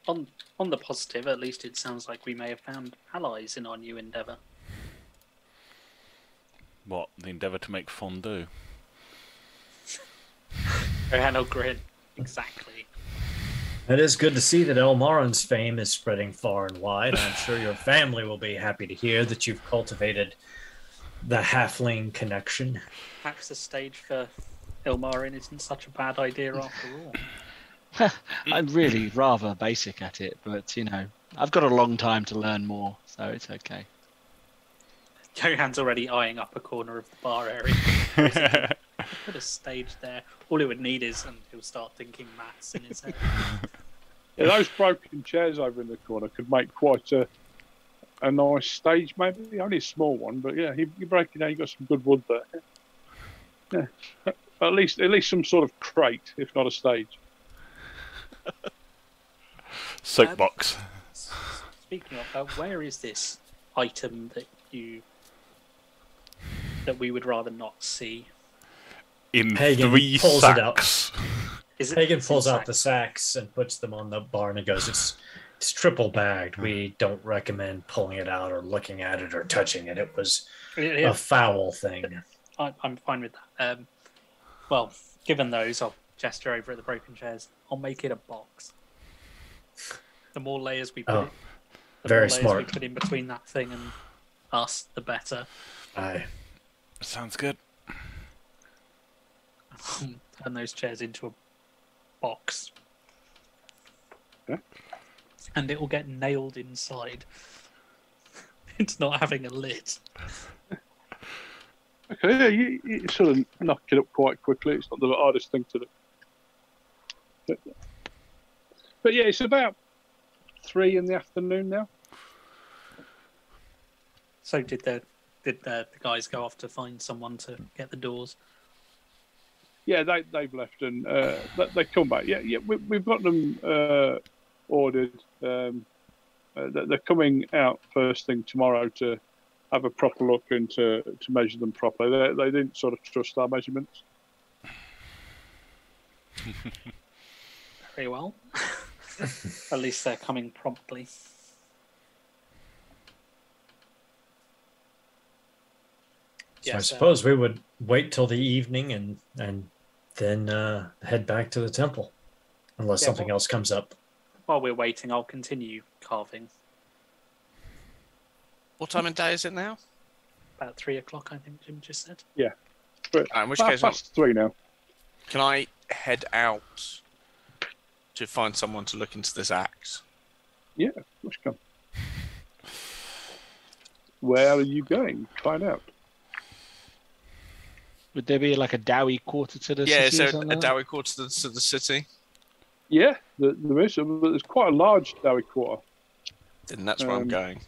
on on the positive, at least it sounds like we may have found allies in our new endeavour. What? The endeavour to make fondue. Johan will grin. Exactly. It is good to see that Ilmarin's fame is spreading far and wide. I'm sure your family will be happy to hear that you've cultivated the halfling connection. Perhaps the stage for Ilmarin isn't such a bad idea after all. I'm really rather basic at it, but you know, I've got a long time to learn more, so it's okay. Johan's already eyeing up a corner of the bar area. Put a stage there. All he would need is, and he'll start thinking maths in his head. Yeah, those broken chairs over in the corner could make quite a a nice stage, maybe only a small one, but yeah, you, you break it down. you've got some good wood there. Yeah, at least at least some sort of crate, if not a stage. Soapbox. Speaking of, uh, where is this item that you that we would rather not see? In Hagen three pulls it out. Is it? Hagen pulls in out the sacks? sacks and puts them on the barn and goes, "It's it's triple bagged. We don't recommend pulling it out or looking at it or touching it. It was Yeah, a foul thing." I, I'm fine with that. Um, well, given those, I'll gesture over at the broken chairs. I'll make it a box. The more layers we put, Oh, in, the very more layers we put in between that thing and us, the better. Aye. Sounds good. Turn those chairs into a box. Yeah. And it will get nailed inside. it's not having a lid. Okay, yeah, you, you sort of knock it up quite quickly. It's not the hardest thing to do. But, but yeah, it's about three in the afternoon now. So did the did the, the guys go off to find someone to get the doors? Yeah, they they've left and uh, they, they come back. Yeah, yeah, we, we've got them uh, ordered. Um, uh, they- they're coming out first thing tomorrow to have a proper look and to, to measure them properly. They, they didn't sort of trust our measurements. Very well. At least they're coming promptly. So I Yes, uh, suppose we would wait till the evening and and then uh, head back to the temple, unless Yeah, something well- else comes up. While we're waiting, I'll continue carving. What time of day is it now? About three o'clock, I think Jim just said. But Uh, in which half case, I'm- past three now. can I head out to find someone to look into this axe? Yeah, let's come. Where are you going? Find out. Would there be like a Dawi quarter to the yeah, city? so or a something like quarter to the, to the city. Yeah, there, there is. But there's quite a large Dawi quarter. Then that's where I'm Um, going,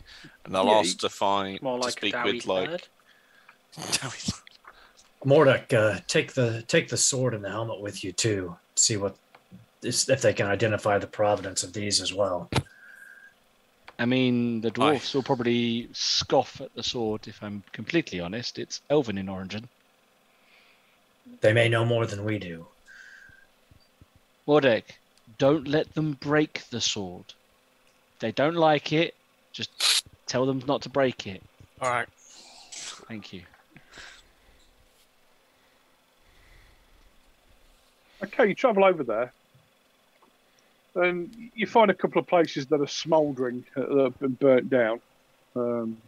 and I'll yeah, ask to find More to like a speak Dawi with like third. Dawi. Mordek, uh, take the take the sword and the helmet with you too. See what if if they can identify the provenance of these as well. I mean, the Aye. dwarfs will probably scoff at the sword. If I'm completely honest, it's elven in origin. They may know more than we do. Mordek, don't let them break the sword. If they don't like it, just tell them not to break it. All right. Thank you. Okay, you travel over there, and you find a couple of places that are smouldering, that have been burnt down. Um,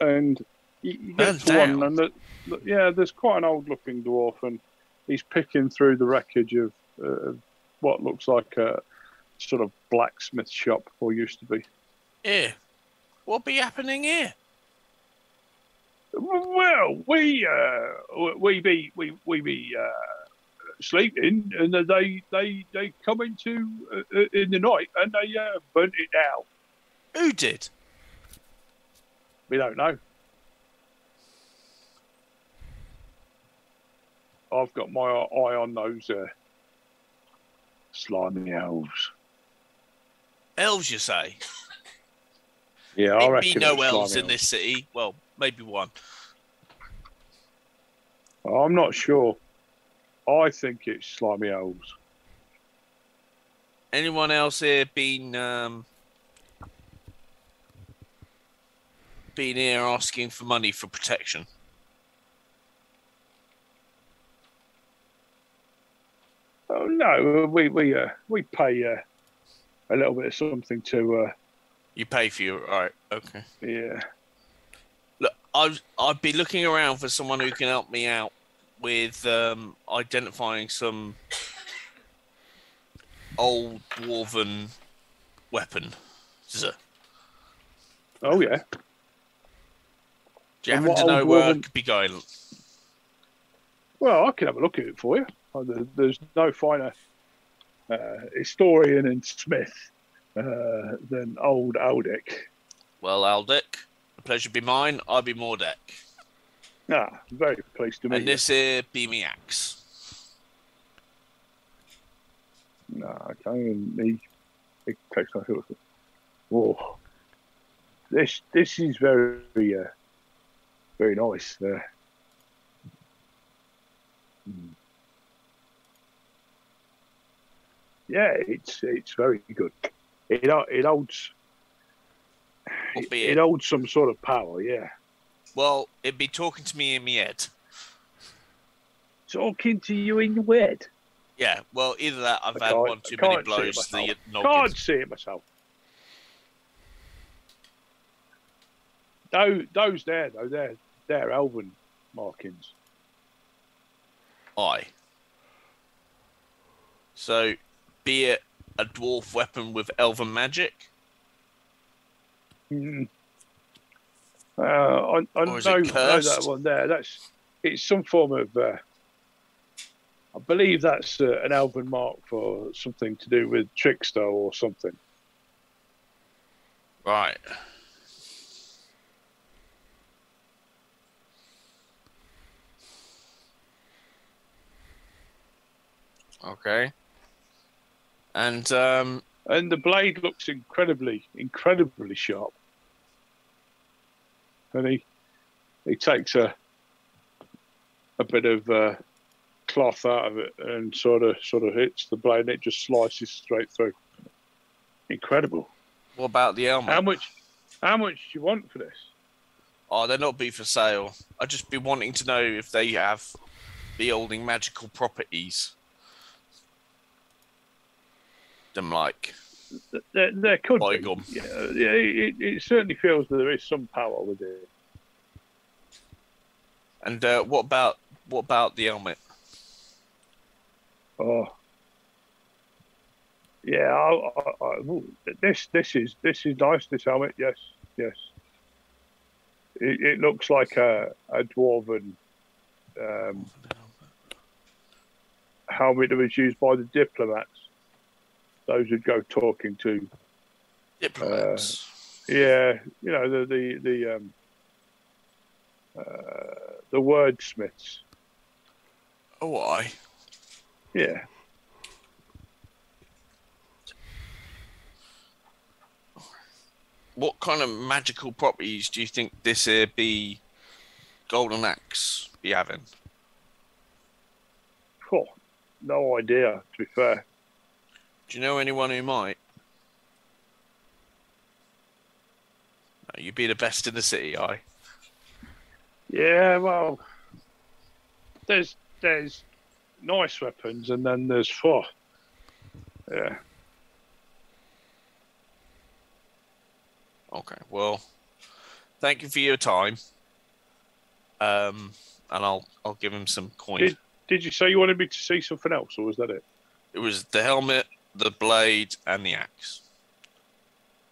and you, you get to down? one, and the, the- yeah, there's quite an old-looking dwarf, and he's picking through the wreckage of uh, what looks like a sort of blacksmith shop, or used to be. Here, what be happening here? Well, we uh, we be we we be uh, sleeping, and they they they come into uh, in the night and they uh, burnt it down. Who did? We don't know. I've got my eye on those uh, slimy elves. Elves, you say? Yeah, I Ain't reckon. be no elves in this city. Well, maybe one. I'm not sure. I think it's slimy elves. Anyone else here been um, been here asking for money for protection? Oh no, we we uh, we pay uh, a little bit of something to uh, You pay for your all right. Okay. yeah. Look, I'd I'd be looking around for someone who can help me out with um, identifying some old dwarven weapon. Oh yeah. do you happen to know where I could be going? Well, I can have a look at it for you. There- There's no finer uh, historian and smith uh, than old Aldic. Well, Aldic, the pleasure be mine. I be Mordek. Ah, very pleased to meet And this here be me axe. you. No, I can't even. He, he takes my foot. Whoa, this this is very uh, very nice. Uh. Yeah, it's it's very good. It it holds it holds some sort of power. Yeah, Well, it'd be talking to me in me head. talking to you in your head. Yeah, well, either that I've I had one too many can't see it blows the Can't see it myself. Those, those there, though, they're, they're elven markings. Aye. So, be it a dwarf weapon with elven magic, Mm. Uh, I, I know, Or is I it know that one there. That's it's some form of. Uh, I believe that's uh, an elven mark for something to do with trickster or something. right? Okay. And um, And the blade looks incredibly, incredibly sharp. And he he takes a a bit of uh, cloth out of it and sort of sort of hits the blade and it just slices straight through. Incredible. what about the helmet? How much how much do you want for this? Oh, they're not be for sale. I'd just be wanting to know if they have the holding magical properties. Them like There, there could be. gum. Yeah, yeah, it, it certainly feels that there is some power with it. and uh, what about what about the helmet? Oh, yeah. I, I, I, this this is this is nice. This helmet, yes, yes. It, it looks like a a dwarven um, helmet that was used by the diplomats. Those who go talking to, Diplomats. yeah, you know the the the um, uh, the wordsmiths. oh, I. Yeah. What kind of magical properties do you think this here be golden axe be having? Oh, no idea. To be fair. Do you know anyone who might? No, you'd be the best in the city, I. Yeah, well, there's there's nice weapons, and then there's four. Yeah, Okay, well, thank you for your time. Um, and I'll I'll give him some coin. Did- did you say you wanted me to see something else, or was that it? It was the helmet, the blade, and the axe.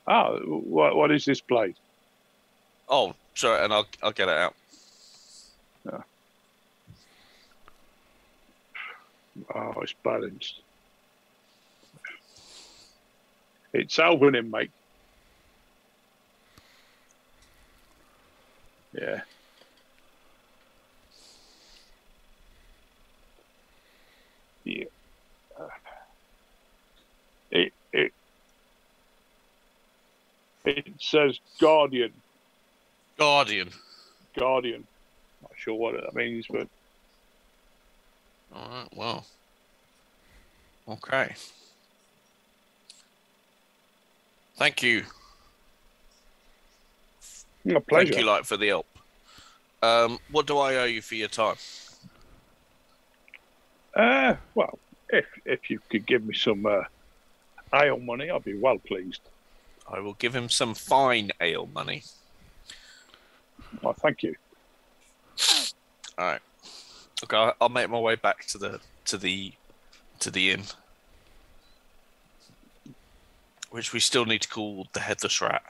Oh, what what is this blade? Oh, sorry, and I'll I'll get it out. Ah. Oh, it's balanced. It's Alvin, mate. Yeah. Yeah. Uh, It it says guardian, Guardian. guardian. Not sure what that means, but All right. Well. Okay. Thank you. a pleasure. Thank you, like, for the help. Um, what do I owe you for your time? Uh, well, if if you could give me some uh, ale money, I'd be well pleased. I will give him some fine ale money. Well, thank you. All right. Okay, I'll- I'll make my way back to the to the to the inn, which we still need to call the Headless Rat.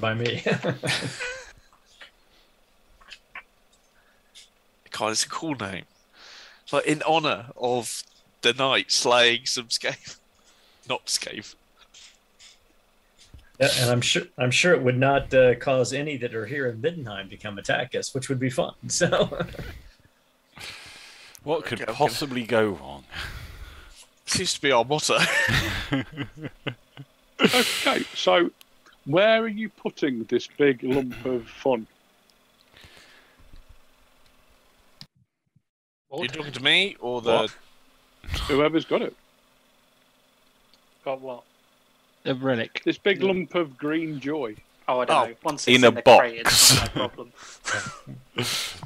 by me. God, it's a cool name. It's like in honor of the knight slaying some scave, not scave, Yeah, and I'm sure I'm sure it would not uh, cause any that are here in Middenheim to come attack us, which would be fun. So What could Okay, okay. possibly go wrong? Seems to be our motto. Okay, so where are you putting this big lump of fun? you talking to me or the? What? Whoever's got it. Got what? A relic. This big lump of green joy. Oh, I don't Oh, know. Once in it's a in, the crate, it's not my problem.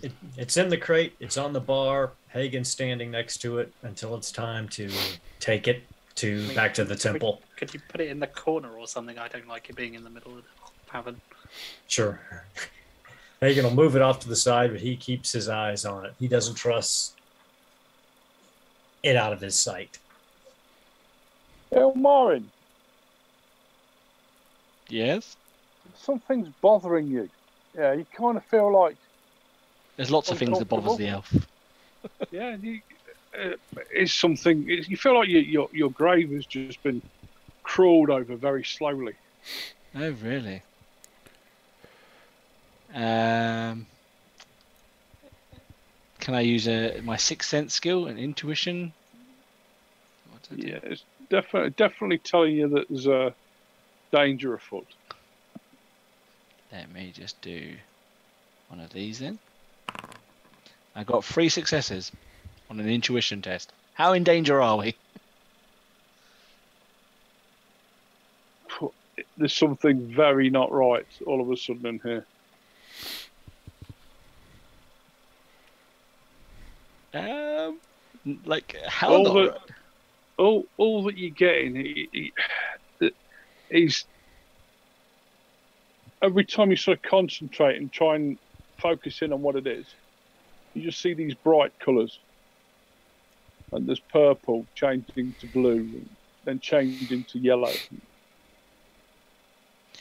it, it's in the crate. It's on the bar. Hagen's standing next to it until it's time to take it to back to the temple. Could you put it in the corner or something? I don't like it being in the middle of the tavern. Sure. Hagen will move it off to the side, but he keeps his eyes on it. He doesn't trust it out of his sight. Ilmarin, Yes. something's bothering you. Yeah, you kind of feel like, There's lots of things that bothers the elf. yeah, you, uh, it's something. It's, you feel like you, your your grave has just been crawled over very slowly. Oh, really? Um, can I use a, my sixth sense skill and intuition? What did I do? Yeah, it's definitely definitely telling you that there's a danger afoot. Let me just do one of these then. I got three successes on an intuition test. How in danger are we? There's something very not right all of a sudden in here. Um, like how All all all that you're getting he- every time you sort of concentrate and try and focus in on what it is, you just see these bright colours. And there's purple changing to blue, and then changing to yellow.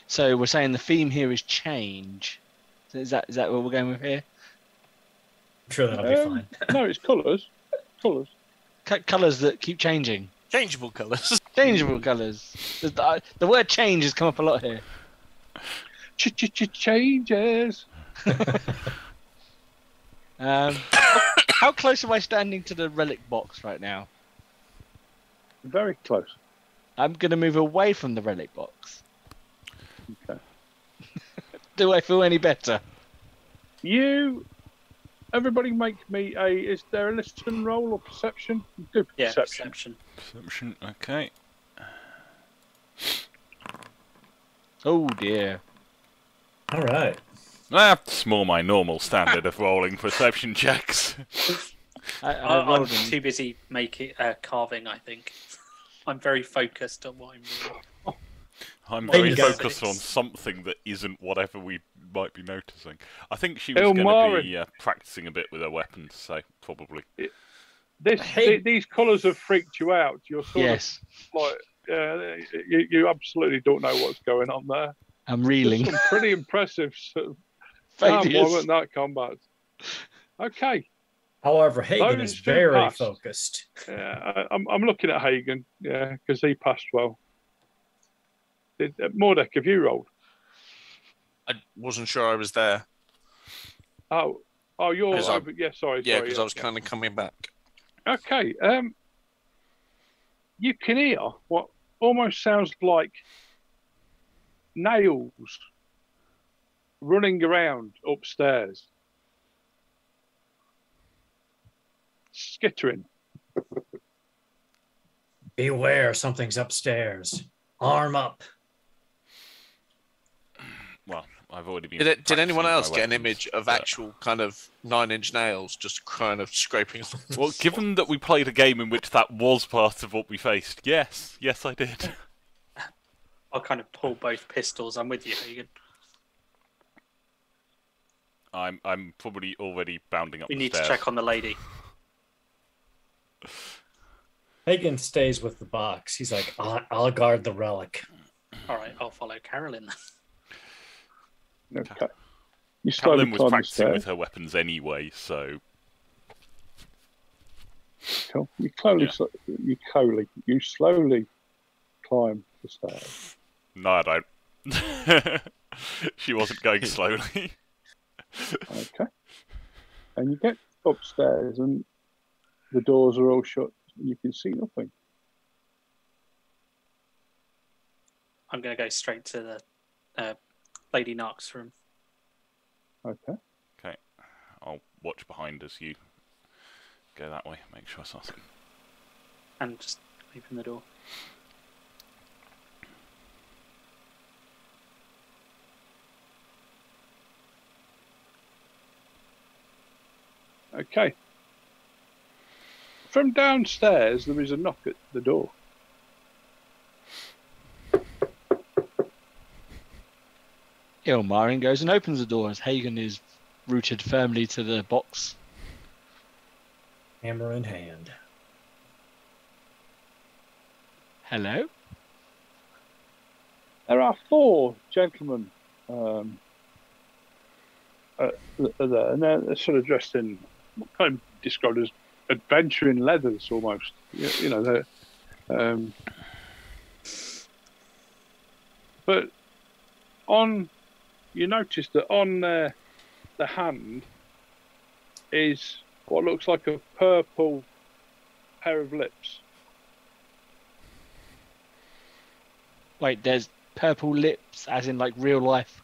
So we're saying the theme here is change. Is that is that what we're going with here? I'm sure that'll be Um, fine. No, it's colours. Colours. C- colors that keep changing. Changeable colours. Changeable colors. The, the, the word change has come up a lot here. Ch ch ch changes. Um, how, how close am I standing to the relic box right now? Very close. I'm going to move away from the relic box. Okay. Do I feel any better? You, everybody, make me a. Is there a listen roll or perception? Do Yeah, perception. perception. Perception. Okay. Oh dear. All right. That's more my normal standard of rolling perception checks. I, I I, I'm too busy making uh, carving. I think I'm very focused on what I'm doing. I'm very you focused on something that isn't whatever we might be noticing. I think she was going to be uh, practicing a bit with her weapons, so probably. This, Hey. th- these colours have freaked you out. You're sort yes, of like, uh, you, you absolutely don't know what's going on there. I'm There's reeling. some pretty impressive sort of Failures. moment that combat. Okay, However, Hagen Those is very passed. focused. yeah, I, I'm, I'm looking at Hagen, yeah, because he passed well. Did, uh, Mordek, have you rolled? I wasn't sure I was there. Oh, oh, you're. 'Cause I- oh, yeah, sorry. Yeah, because yeah, I was yeah. kind of coming back. Okay. Um, you can hear what almost sounds like nails running around upstairs, skittering. Beware, something's upstairs. Arm up. Well, I've already been. Did, it, did anyone else get an image of but- actual kind of nine inch nails just kind of scraping? Well, floor? given that we played a game in which that was part of what we faced, yes, yes, I did. I'll kind of pull both pistols. I'm with you, Hagen. I'm I'm probably already bounding up We the need to check on the lady. Hagen stays with the box. He's like, I'll, I'll guard the relic. All right, I'll follow Carolyn. Okay. You slowly Catelyn was climb practicing stairs. with her weapons anyway, so Cool. You slowly, Yeah. you slowly, you slowly climb the stairs. no, I don't. she wasn't going slowly. Okay. And you get upstairs, and the doors are all shut, and you can see nothing. I'm going to go straight to the uh, Lady Knox room. Okay. Okay, I'll watch behind as you go that way. Make sure it's nothing. and just open the door. Okay. From downstairs, there is a knock at the door. Ilmarin goes and opens the door as Hagen is rooted firmly to the box. Hammer in hand. Hello? There are four gentlemen um, uh, there, and they're, they're sort of dressed in what kind of described as adventuring leathers almost. You, you know, they're. Um, but on, you notice that on their the hand is what looks like a purple pair of lips. Wait, there's purple lips, as in like real life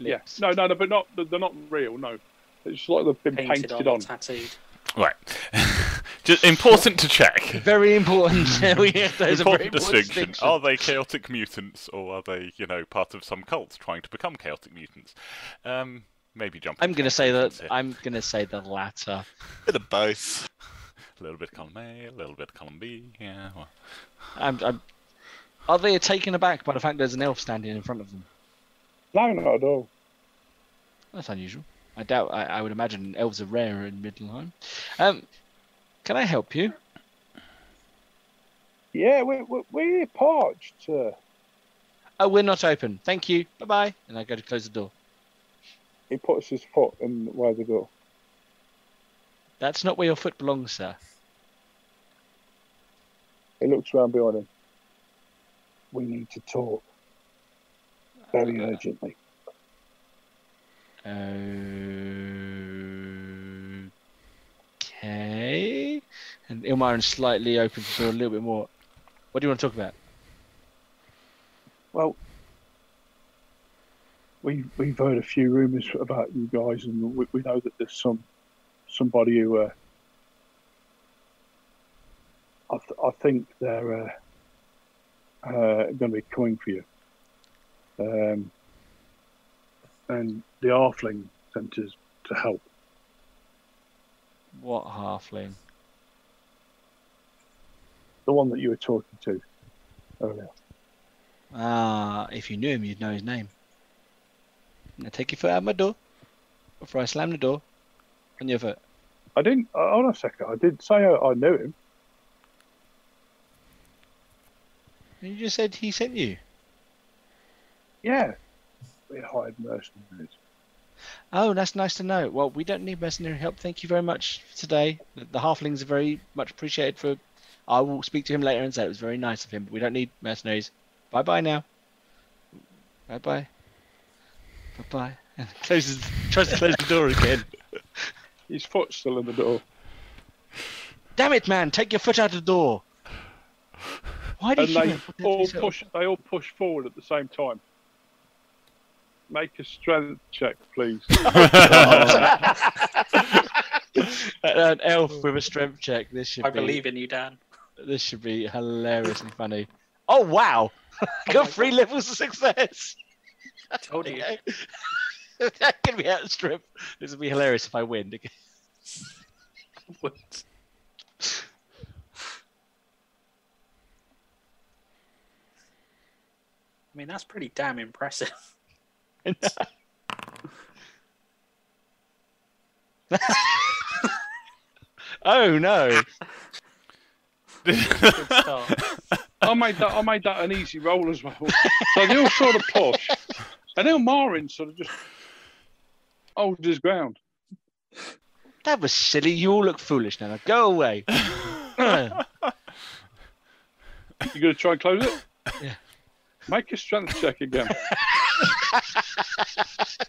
lips. Yeah, no, no, no, but not they're not real. No, it's like they've been Painted, painted, on, on. tattooed. Right. Just important to check. Very important. we have those are very important important distinction. distinctions. Are they chaotic mutants, or are they, you know, part of some cult trying to become chaotic mutants? Um, maybe jump. I'm going to say that. here. I'm going to say the latter. Bit of both. A little bit column A, a little bit column B. Yeah. Well. I'm, I'm, are they taken aback by the fact there's an elf standing in front of them? No, not at all. That's unusual. I doubt. I, I would imagine elves are rarer in Middenheim. Um, can I help you? Yeah, we, we, we're parched, sir. Oh, we're not open. Thank you. Bye bye. And I go to close the door. He puts his foot in where the door. That's not where your foot belongs, sir. He looks round behind him. We need to talk very Uh, urgently. Okay. And Ilmarin slightly opens the door a little bit more. What do you want to talk about? Well, we we've heard a few rumours about you guys, and we, we know that there's some somebody who uh, I, th- I think they're uh, uh, going to be coming for you. Um, and the Halfling sent us to help. What halfling? The one that you were talking to earlier. Ah, if you knew him, you'd know his name. Now take your foot out of my door before I slam the door on your foot. I didn't. Uh, hold on a second. I did say I, I knew him. You just said he sent you. Yeah, we hired mercenaries. Oh, that's nice to know. Well, we don't need mercenary help. Thank you very much today. The, the halflings are very much appreciated for. I will speak to him later and say it was very nice of him, but we don't need mercenaries. Bye bye now. Bye bye. Bye bye. And closes, tries to close the door again. His foot's still in the door. Damn it, man! Take your foot out of the door. Why did and you they put that to all yourself? push. They all push forward at the same time. Make a strength check, please. An elf with a strength check. This should I be. believe in you, Dan. This should be hilariously funny. Oh wow! Got my three levels of success. Told you. that can be outstripped. This would be hilarious if I win. What? I mean, that's pretty damn impressive. oh no! Good start. I made that. I made that an easy roll as well. So they all sort of push, and then Marin sort of just holds his ground. That was silly. You all look foolish now. Now go away. You gonna try and close it? Yeah. Make a strength check again.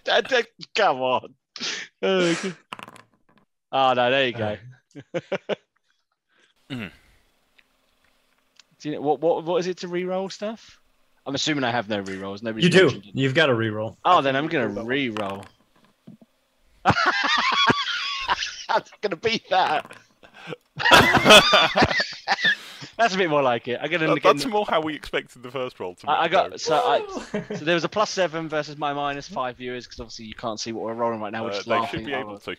That- that- Come on. Oh, good. Oh, no, there you go. Mhm. Do you know, what, what, what is it to re-roll stuff? I'm assuming I have no re-rolls. Nobody's You do. It. You've got a reroll. Oh, then I'm going to re-roll. I'm going to beat that. That's a bit more like it. I'm going That- to that's more how we expected the first roll to I, I got so I so there was a plus seven versus my minus five viewers because obviously you can't see what we're rolling right now, which Uh, is they laughing. should be able to.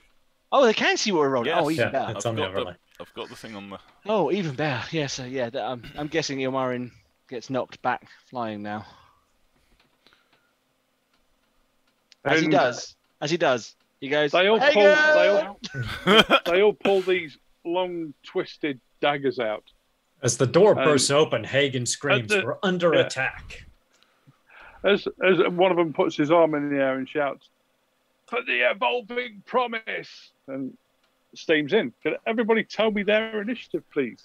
Oh, they can see what we're rolling. Oh, Yes. even Yeah, better. it's I've on the got the- overlay. I've got the thing on the. Oh, even better. Yeah, so yeah, that, um, I'm guessing Ilmarin gets knocked back flying now. As he does, as he does, he goes. They all "Hey, pull. They all. they all pull these long, twisted daggers out. As the door Um, bursts open, Hagen screams, the- "We're under yeah. attack!" As as one of them puts his arm in the air and shouts, "For the evolving promise!" and steams in. Can everybody tell me their initiative, please?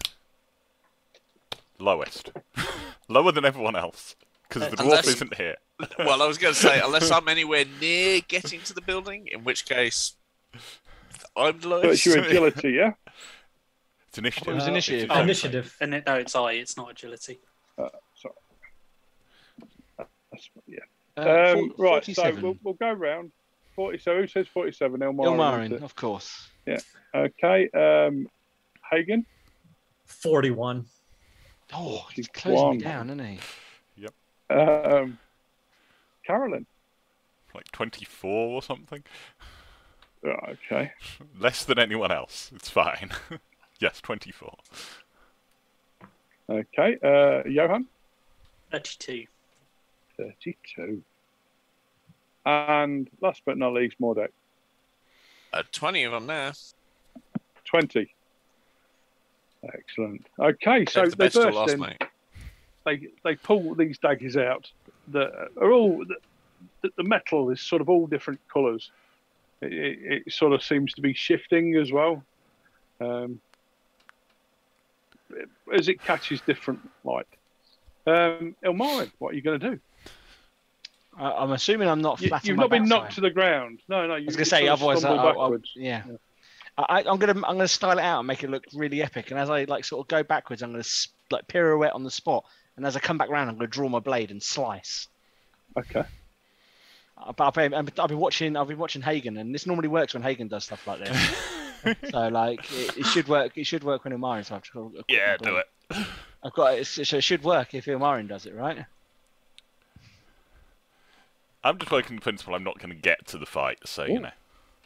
Lowest. Lower than everyone else. Because the dwarf Unless- isn't here. Well, I was going to say, unless I'm anywhere near getting to the building, in which case I'm the So lowest. it's your agility, yeah. It's initiative. It was It's initiative. its own Initiative. And it, no, it's I. It's not agility. Sorry. That's, yeah. Uh, Um, four- right. So we'll, we'll go round. Forty. So who says forty-seven? Elmarin. Ilmarin, of course. Okay. Um, Hagen. Forty-one. Oh, he's closing me down, isn't he? Yep. Um, Carolyn. Like 24 or something. Right, okay. Less than anyone else. It's fine. yes, 24. Okay. Uh, Johan. Thirty-two. 32. And last but not least, Mordek. Uh, 20 of them there. 20. Excellent. Okay, so the they burst in. mate. They, they pull these daggers out that are all. The, the metal is sort of all different colours. It, it, it sort of seems to be shifting as well. Um, as it catches different light. Um, Ilmarin, what are you going to do? I, I'm assuming I'm not flat. on you've not been backside. knocked to the ground. No, no. You, I was gonna say, otherwise, I, stumble I, I, backwards. yeah. I, I'm gonna I'm gonna style it out and make it look really epic. And as I like sort of go backwards, I'm gonna like pirouette on the spot. And as I come back round, I'm gonna draw my blade and slice. Okay. Uh, But I've been, I've been watching I've been watching Hagen, and this normally works when Hagen does stuff like this. so like it, it should work. It should work when Ilmarin. So I've got Yeah, do it. I've got it. So it should work if Ilmarin does it, right? I'm just working the principle I'm not going to get to the fight, so, you know.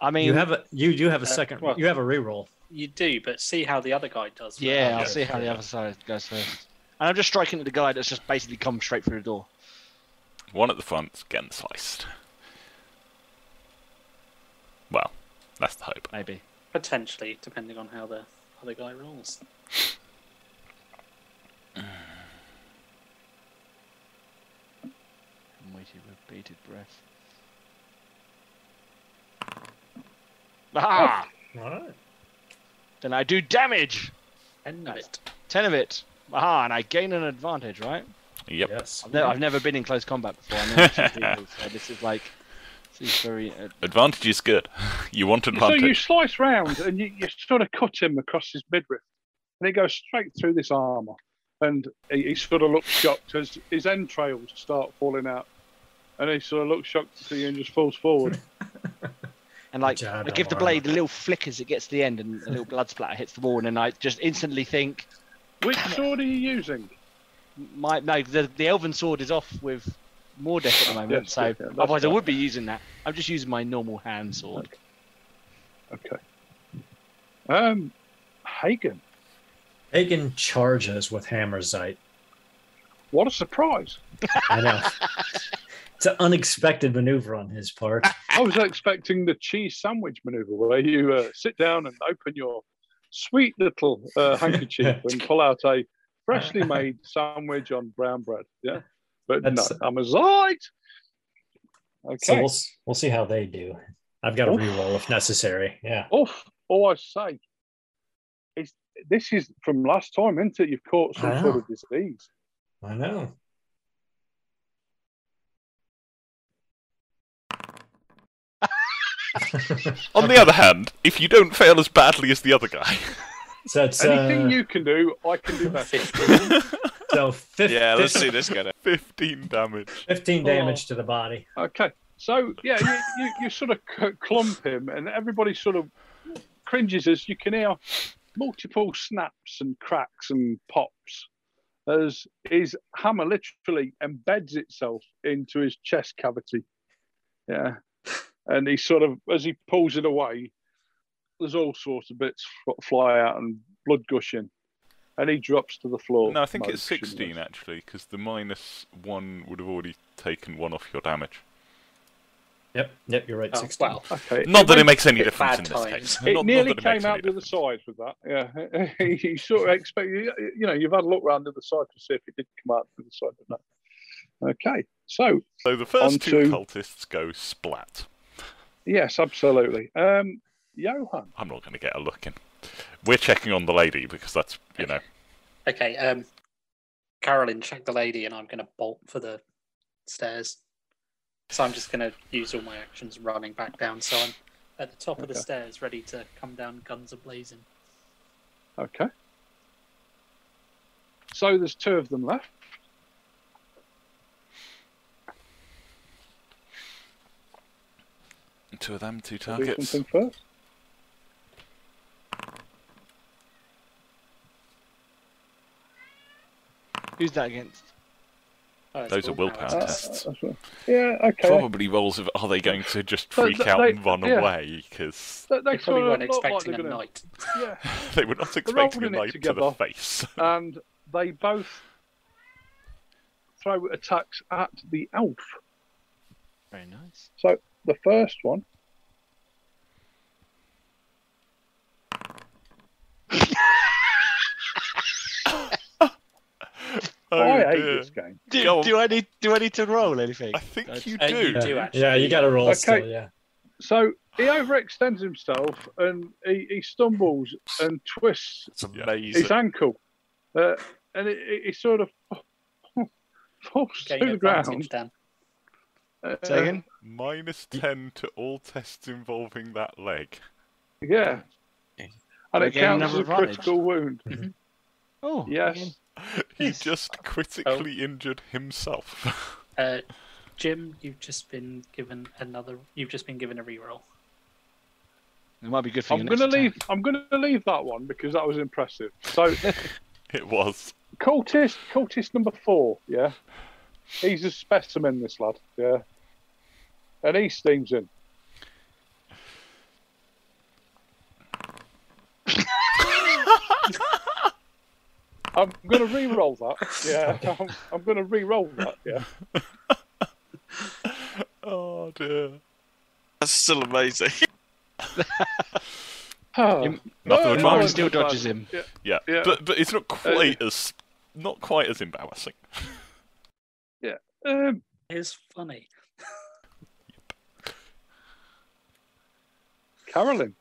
I mean, You have a you do have a Uh, second. well- you have a reroll. You do, but see how the other guy does. yeah, I'll Yeah. see how the other side goes first. And I'm just striking at the guy that's just basically come straight through the door. One at the front's getting sliced. Well, that's the hope. Maybe. Potentially, depending on how the other guy rolls. I'm with bated breath. Ah! All right. Then I do damage. End of it. Ten of it. Aha! And I gain an advantage, right? Yep. Yes. I've, ne- I've never been in close combat before. I never shoot people, so this is like this is very. Uh, Advantage is good. You want So you slice round and you, you sort of cut him across his midriff, and it goes straight through this armour. And he, he sort of looks shocked as his entrails start falling out. And he sort of looks shocked to see you and just falls forward. and like Good I give the blade a little flick as it gets to the end, and a little blood splatter hits the wall, and I just instantly think, Which sword are you using? my no, the the elven sword is off with Mordek at the moment, Yes, so yeah, yeah, that's otherwise I would be using that. I'm just using my normal hand sword. Okay. Um, Hagen. Hagen charges with Hammerzite. What a surprise! I know. it's an unexpected maneuver on his part. I was expecting the cheese sandwich maneuver where you uh, sit down and open your sweet little uh, handkerchief and pull out a freshly made sandwich on brown bread. Yeah, but That's- no, I'm a zite. Okay. So we'll we'll see how they do. I've got a Oof. reroll if necessary. Yeah. Oof, all I say is this is from last time, isn't it? You've caught some sort of disease. I know. On the other hand, if you don't fail as badly as the other guy, So it's Anything uh, you can do, I can do better. 15. so fif- Yeah, let's see this guy. 15 damage. 15 damage to the body. Okay, so yeah, you, you, you sort of clump him, and everybody sort of cringes as you can hear multiple snaps and cracks and pops as his hammer literally embeds itself into his chest cavity. Yeah, and he sort of, as he pulls it away, there's all sorts of bits fly out and blood gushing, and he drops to the floor. No, I think it's 16 actually, because the minus one would have already taken one off your damage. Yep, yep, you're right. Oh, 16. well, Okay, Not that it makes any difference in this times. case. It Not- not nearly that it makes came any out the other side with that. Yeah, you sort of expect you you know you've had a look round the other side to see if it did come out the other side, but no. Okay, so So the first On two to- cultists go splat. Yes, absolutely. Um, Johan, I'm not going to get a look in. We're checking on the lady because that's, you know, Okay, um, Carolyn, check the lady, and I'm going to bolt for the stairs. So I'm just going to use all my actions running back down. So I'm at the top of the stairs, ready to come down, guns a blazing. okay. So there's two of them left. Two of them, two Do targets. something first. Who's that against? Oh, it's Those are willpower willpower Uh, tests. tests. right. yeah, okay. Probably rolls of are they going to just freak th- out they- and run yeah. away because They, they They probably weren't look like expecting they're a gonna- knight. Yeah, they were not expecting a rolling it to the face. and they both throw attacks at the elf. Very nice. So the first one. Oh, I hate dear. this game. Do, do I need do I need to roll anything? I think That's- you Uh, do. you do. yeah, actually. yeah, you got to roll Okay. still, yeah. So he overextends himself and he, he stumbles and twists It's amazing. his ankle, uh, and it, it, he sort of falls Getting to the advantage, ground. Dan. Uh, Say Minus 10 to all tests involving that leg. Yeah, and it counts as a advantage? critical wound. Oh, Yes. He Yes. just critically injured himself. Uh, Jim, you've just been given another. You've just been given a reroll. It might be good for you. I'm gonna leave. attack. I'm gonna leave that one because that was impressive. So it was. cultist, cultist number four. Yeah, he's a specimen. This lad. Yeah, and he steams in. I'm gonna re-roll that. Yeah, I'm, I'm gonna re-roll that. Yeah. Oh dear. That's still amazing. Oh, Him- Nothing no, advantage. no, Martin still no, dodges him. Yeah. Yeah, Yeah. but but it's not quite as not quite as embarrassing. Yeah, Um, It's funny. Carolyn,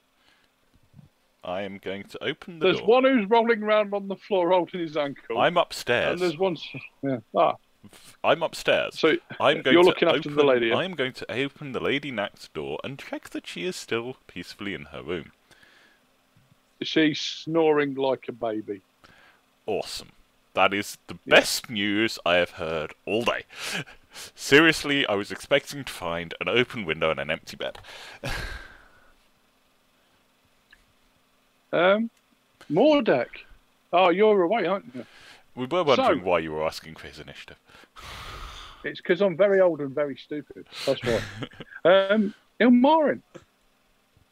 I am going to open the there's door. one who's rolling around on the floor holding his ankle, I'm upstairs. and there's one. Yeah. Ah, I'm upstairs. so I'm going You're to looking after open, the lady, yeah? I'm going to open the lady Nack's door and check that she is still peacefully in her room. she's snoring like a baby. Awesome. That is the best news I have heard all day. Seriously, I was expecting to find an open window and an empty bed. Um, Mordek. Oh, you're away, aren't you? We were wondering So- why you were asking for his initiative. It's because I'm very old and very stupid. That's why. um, Ilmarin.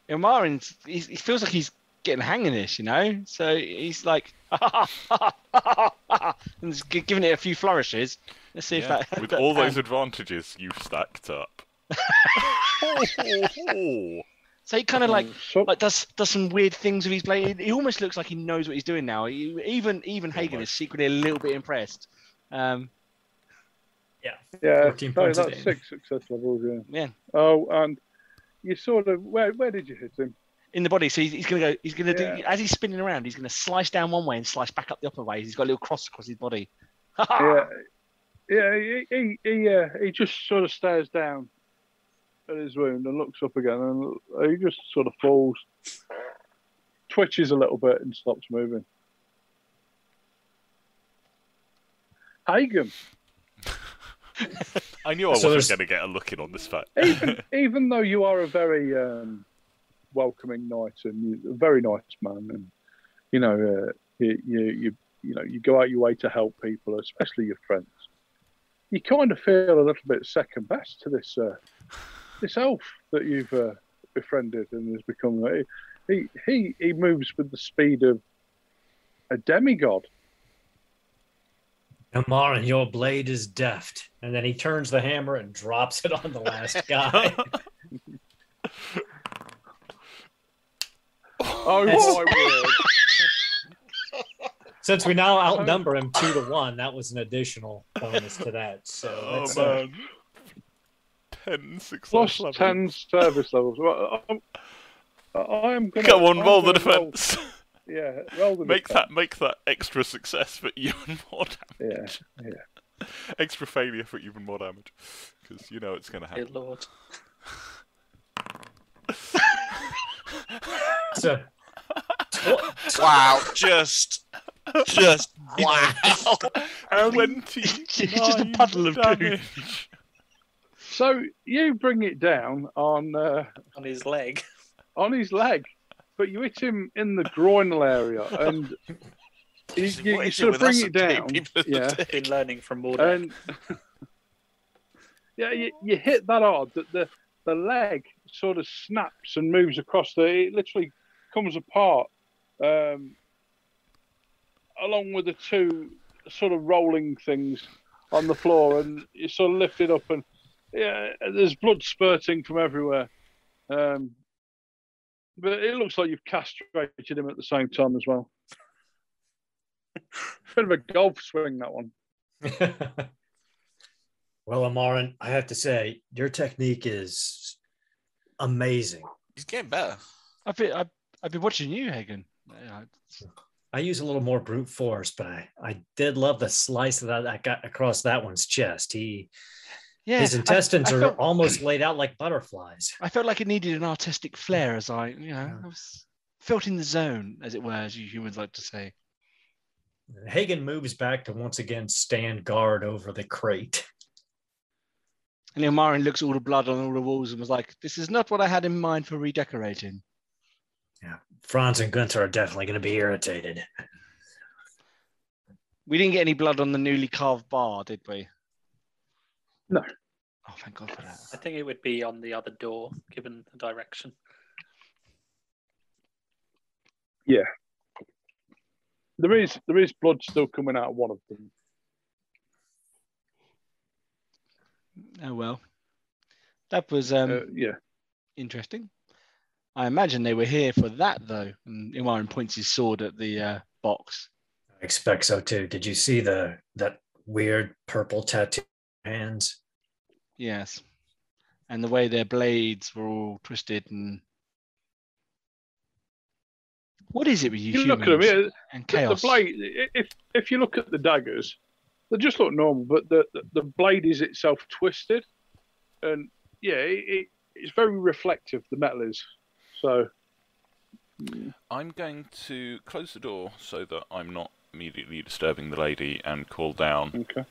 Ilmarin, he, he feels like he's getting a hang of this, you know. So he's like, ha, and he's gi- giving it a few flourishes. Let's see if that. with all those advantages you've stacked up. So he kind of like So, like does does some weird things with his blade. He almost looks like he knows what he's doing now. He, even even Hagen is secretly a little bit impressed. Um, Yeah. yeah, 14 no, points that's six success levels. Yeah. yeah, Oh, and you sort of where where did you hit him? in the body. So he's, he's gonna go. He's gonna do as he's spinning around. He's gonna slice down one way and slice back up the other way. He's got a little cross across his body. yeah, yeah. He he he, uh, he just sort of stares down at his wound and looks up again, and he just sort of falls, twitches a little bit, and stops moving. Hagen, I knew I So wasn't going to get a look in on this fact. even even though you are a very um, welcoming knight and you, a very nice man, and you know uh, you, you you you know you go out your way to help people, especially your friends. You kind of feel a little bit second best to this uh, this elf that you've uh, befriended and has become. uh, He he he moves with the speed of a demigod. Amaran, your blade is deft. And then he turns the hammer and drops it on the last guy. Oh That's- my word! Since we now outnumber him two to one, that was an additional bonus to that. So Oh that's, uh, man. Ten success Plus levels. ten service levels. Well, I'm, I am gonna Come on, I'm roll the gonna roll- defense. Yeah, roll the make defense. that make that extra success for even more damage. Yeah, Extra failure for even more damage. Because you know it's going to happen. Good lord. so Wow, just, just wow. Twenty. Just a puddle of poo. damage. So you bring it down on uh, On his leg. on his leg, but you hit him in the groinal area, and you, you, you sort of bring it down. Yeah. Been learning from Mordek. and yeah, you, you hit that hard that the the leg sort of snaps and moves across the. It literally comes apart, um, along with the two sort of rolling things on the floor, and you sort of lift it up, and yeah, there's blood spurting from everywhere. Um, but it looks like you've castrated him at the same time as well. Bit of a golf swing that one. well, Amaran, I have to say, your technique is amazing. He's getting better. I've been, I've, I've been watching you, Hagen. I use a little more brute force, but I, I did love the slice that I got across that one's chest. He yeah, his intestines I are felt- almost laid out like butterflies. I felt like it needed an artistic flair as I, you know, I was felt in the zone, as it were, as you humans like to say. Hagen moves back to once again stand guard over the crate. And Ilmarin looks all the blood on all the walls and was like, "This is not what I had in mind for redecorating." Yeah, Franz and Gunther are definitely going to be irritated. We didn't get any blood on the newly carved bar, did we? No. Oh, thank God for that. I think it would be on the other door, given the direction. Yeah. There is there is blood still coming out of one of them. Oh well, that was um, Uh, yeah. interesting. I imagine they were here for that though. And Ilmarin points his sword at the uh, box. I expect so too. Did you see the that weird purple tattoo hands? Yes, and the way their blades were all twisted and. What is it with you, You look humans at them. Yeah, and chaos? the blade. If if you look at the daggers, they just look normal, but the the, the blade is itself twisted, and yeah, it, it, it's very reflective. The metal is. So I'm going to close the door so that I'm not immediately disturbing the lady and call down. okay.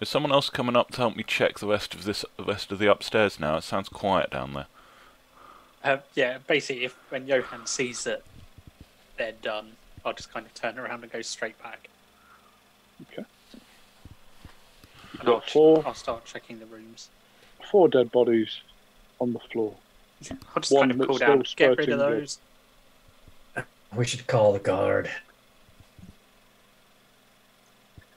Is someone else coming up to help me check the rest of this, the rest of the upstairs now? It sounds quiet down there. Uh, yeah, basically, if when Johan sees that they're done, I'll just kind of turn around and go straight back. Okay. And I'll, got four I'll start checking the rooms. Four dead bodies on the floor. I'll just One kind of that's call still down, get rid spurting of blood. those. We should call the guard.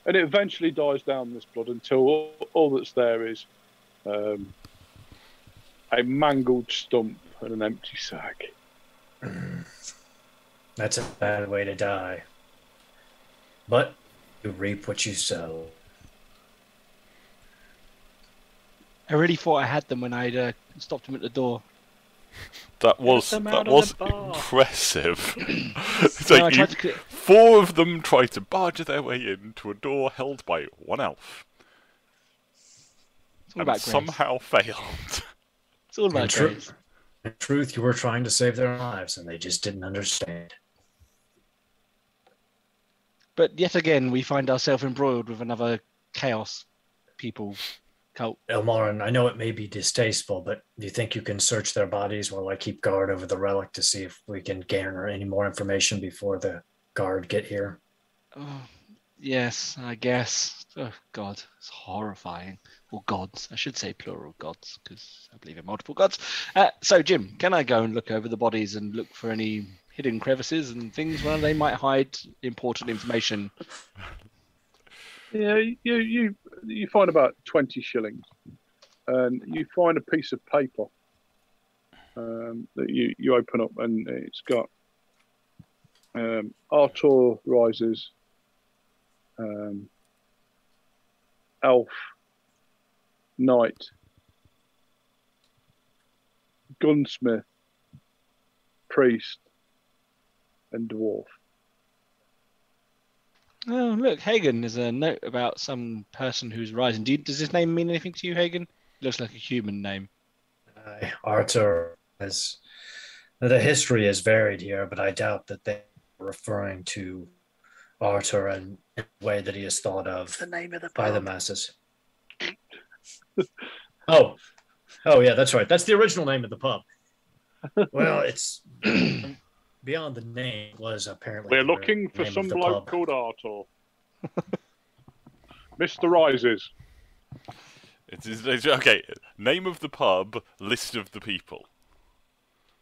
And it eventually dies down this blood until all, all that's there is um, a mangled stump and an empty sack. That's a bad way to die. But you reap what you sow. I really thought I had them when I uh, stopped them at the door. That was that out of the was impressive. it's No, like you, to four of them tried to barge their way into a door held by one elf, it's all and about somehow failed. It's all In, about tru- in truth, you were trying to save their lives, and they just didn't understand. But yet again, we find ourselves embroiled with another chaos people cult. Ilmarin, I know it may be distasteful, but do you think you can search their bodies while I keep guard over the relic to see if we can garner any more information before the guard get here? Oh, yes, I guess. Oh, God, it's horrifying. Or gods. I should say plural gods, because I believe in multiple gods. Uh, so, Jim, can I go and look over the bodies and look for any hidden crevices and things where they might hide important information? Yeah, you you you find about twenty shillings, and you find a piece of paper um, that you you open up, and it's got um, rises, um, elf, knight, gunsmith, priest, and dwarf. Oh, look, Hagen, there's a note about some person who's rising. Do you, does his name mean anything to you, Hagen? looks like a human name. Uh, Arthur has the history is varied here, but I doubt that they're referring to Arthur in the way that he is thought of the name of the by the masses. oh, oh yeah, that's right. That's the original name of the pub. Well, it's beyond the name was apparently. We're looking for some bloke pub. called Artur. Mr. Rises. It is it's- okay. Name of the pub, list of the people.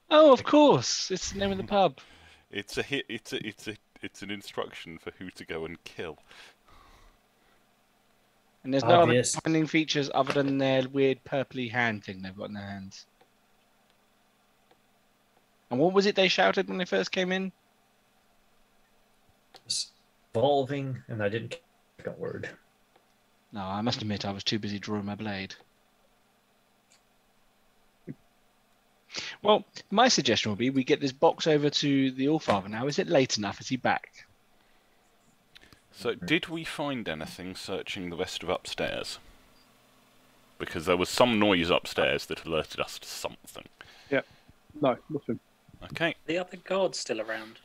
Oh, of course, it's the name of the pub. It's a hit. It's a. It's a. It's an instruction for who to go and kill. And there's no other Obvious. defining features other than their weird purpley hand thing they've got in their hands. And what was it they shouted when they first came in? It's evolving, and I didn't catch a word. No, I must admit I was too busy drawing my blade. Well, my suggestion would be we get this box over to the Allfather now. Is it late enough? Is he back? So, did we find anything searching the rest of upstairs? Because there was some noise upstairs that alerted us to something. Yeah. No, nothing. Okay. The other guards still around.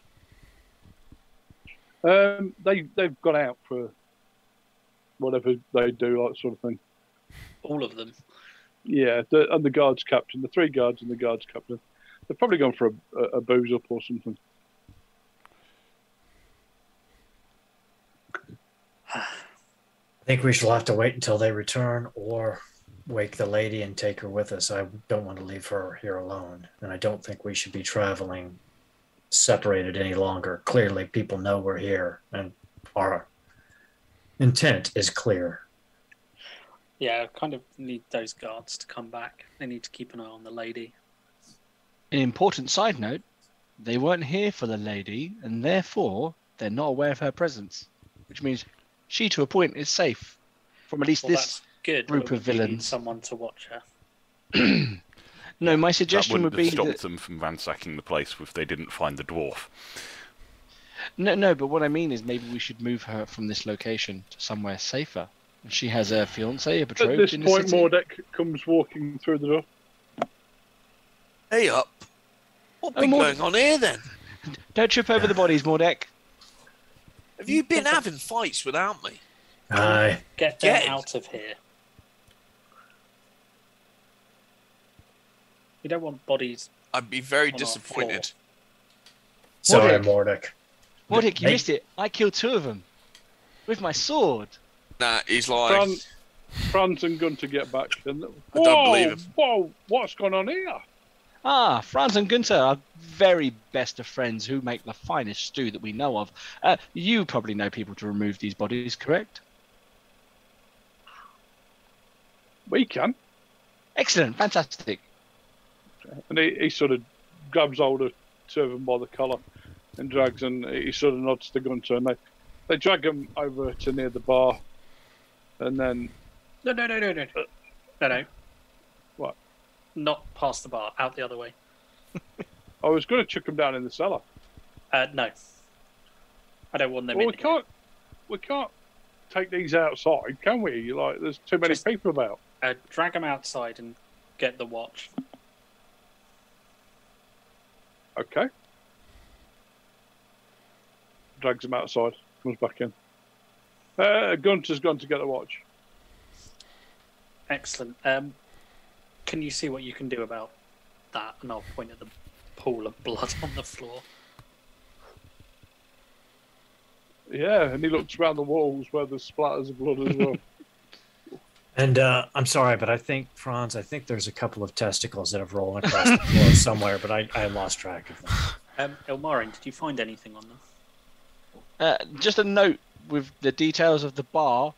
Um, they they've gone out for whatever they do, like sort of thing. All of them. Yeah, the, and the guards captain, the three guards and the guards captain, they've probably gone for a, a, a booze up or something. I think we shall have to wait until they return or wake the lady and take her with us. I don't want to leave her here alone. And I don't think we should be traveling separated any longer. Clearly, people know we're here and our intent is clear. Yeah, I kind of need those guards to come back. They need to keep an eye on the lady. An important side note they weren't here for the lady, and therefore they're not aware of her presence, which means she, to a point, is safe from at least Well, this. That's good. group of villains. Someone to watch her. No, my That suggestion wouldn't would be have stopped that, them from ransacking the place if they didn't find the dwarf. no, no. But what I mean is maybe we should move her from this location to somewhere safer. She has a fiance, a betrothed. At betrothed this in the point, city. Mordek comes walking through the door. Hey up. What Oh, been more- going on here then? Don't trip over the bodies, Mordek. Have you been having fights without me? Aye. Get them Get out of here. We don't want bodies. I'd be very disappointed. Sorry, Mordek. Mordek. Mordek, you Hey. missed it. I killed two of them with my sword. Nah, he's like, Fran, Franz and Gunther get back. And, I don't believe him. Whoa, what's going on here? Ah, Franz and Gunther are very best of friends who make the finest stew that we know of. Uh, you probably know people to remove these bodies, correct? We can. Excellent, fantastic. And he, he sort of grabs hold of two of them by the collar and drags, and he sort of nods the gun to and they, they drag him over to near the bar, and then No, no, no, no, no. No, no. What? Not past the bar, out the other way. I was going to chuck him down in the cellar. Uh, no. I don't want them well, in we can't, we can't take these outside, can we? Like, there's too many Just- people about. Uh, drag them outside and get the watch. Okay. Drags him outside. Comes back in. Uh, Gunther's gone to get a watch. Excellent. Um, can you see what you can do about that? And I'll point at the pool of blood on the floor. Yeah, and he looks around the walls where there's splatters of blood as well. And uh, I'm sorry, but I think Franz, I think there's a couple of testicles that have rolled across the floor somewhere, but I, I lost track of them. Um, Ilmarin, did you find anything on them? Uh, just a note with the details of the bar,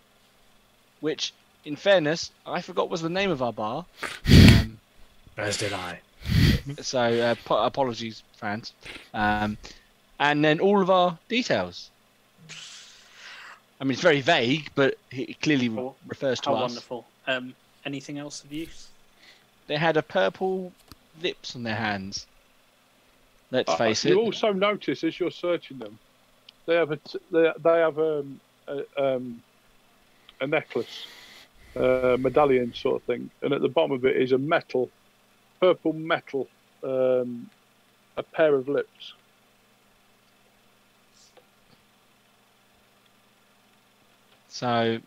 which, in fairness, I forgot was the name of our bar. Um, As did I. so uh, po- apologies, Franz. Um, and then all of our details. I mean, it's very vague, but it clearly Oh, refers to How us. wonderful. Um, anything else of use? They had a purple lips on their hands. Let's Uh, face you it. You also notice as you're searching them, they have a t- they, they have um, a um, a necklace, uh, medallion sort of thing, and at the bottom of it is a metal, purple metal, um, a pair of lips. So,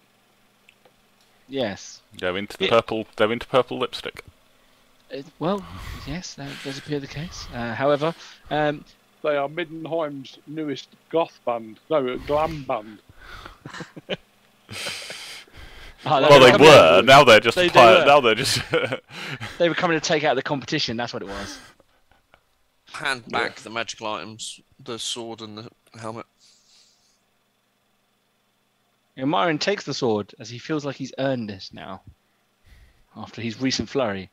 yes. They're into the Yeah. purple. They're into purple lipstick. It, well, yes, that does appear the case. Uh, however, um, They are Middenheim's newest goth band, no, glam band. oh, Well, they coming- were. Now they're just. They- they now they're just. They were coming to take out the competition. That's what it was. Hand back the magical items, the sword and the helmet. And Myron takes the sword as he feels like he's earned this now, after his recent flurry,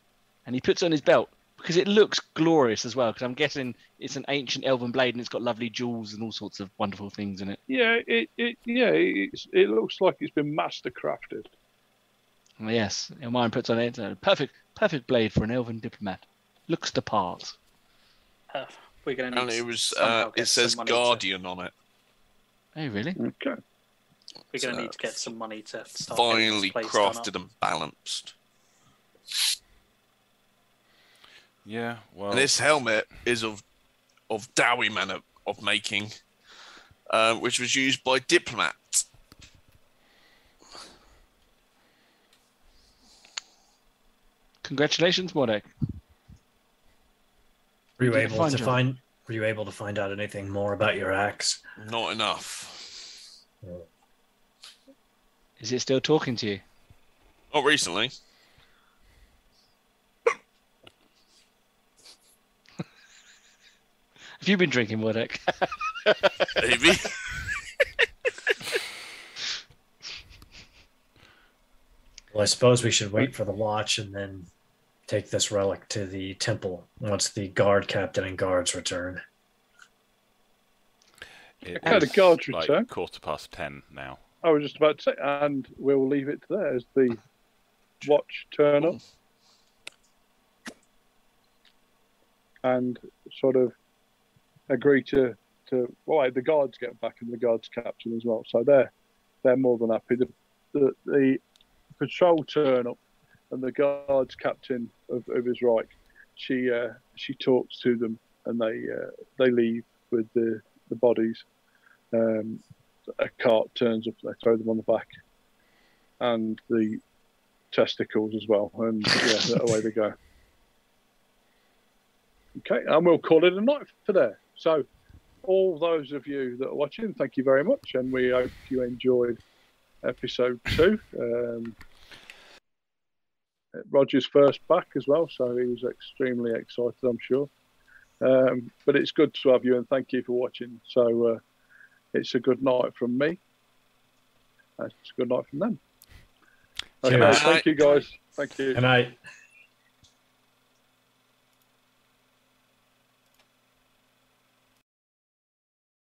and he puts it on his belt because it looks glorious as well. Because I'm guessing it's an ancient elven blade and it's got lovely jewels and all sorts of wonderful things in it. Yeah, it, it yeah, it's, it looks like it's been master crafted. Yes, and Myron puts on it. A perfect, perfect blade for an elven diplomat. Looks the part. Uh, we're going to And it was. Uh, it says some money to- Guardian on it. Oh, really? Okay. We're going to So, need to get some money to start getting this Finely place crafted and balanced. yeah. Well. And this helmet is of of Dawi manner of making, uh, which was used by diplomats. Congratulations, Mordek. Were you Did you able find to your- find? Were you able to find out anything more about your axe? Not enough. Is it still talking to you? Not recently. Have you been drinking, Mordek? Maybe. Well, I suppose we should wait for the watch and then take this relic to the temple once the guard captain and guards return. it Okay, the guards like return. quarter past ten now. I was just about to say, and we'll leave it there as the watch turn up and sort of agree to to well, the guards get back and the guards captain as well. So they're they're more than happy. The the, the patrol turn up and the guards captain of, Ubersreik, she uh, she talks to them and they uh, they leave with the the bodies. Um, a cart turns up, they throw them on the back, and the testicles as well, and yeah, away they go. Okay, and we'll call it a night for there. So, all those of you that are watching, thank you very much, and we hope you enjoyed episode two. Um, Roger's first back as well, so he was extremely excited, I'm sure. Um, but it's good to have you, and thank you for watching. So. Uh, it's a good night from me. It's a good night from them. Okay, Cheers. thank you guys. Thank you. Good night.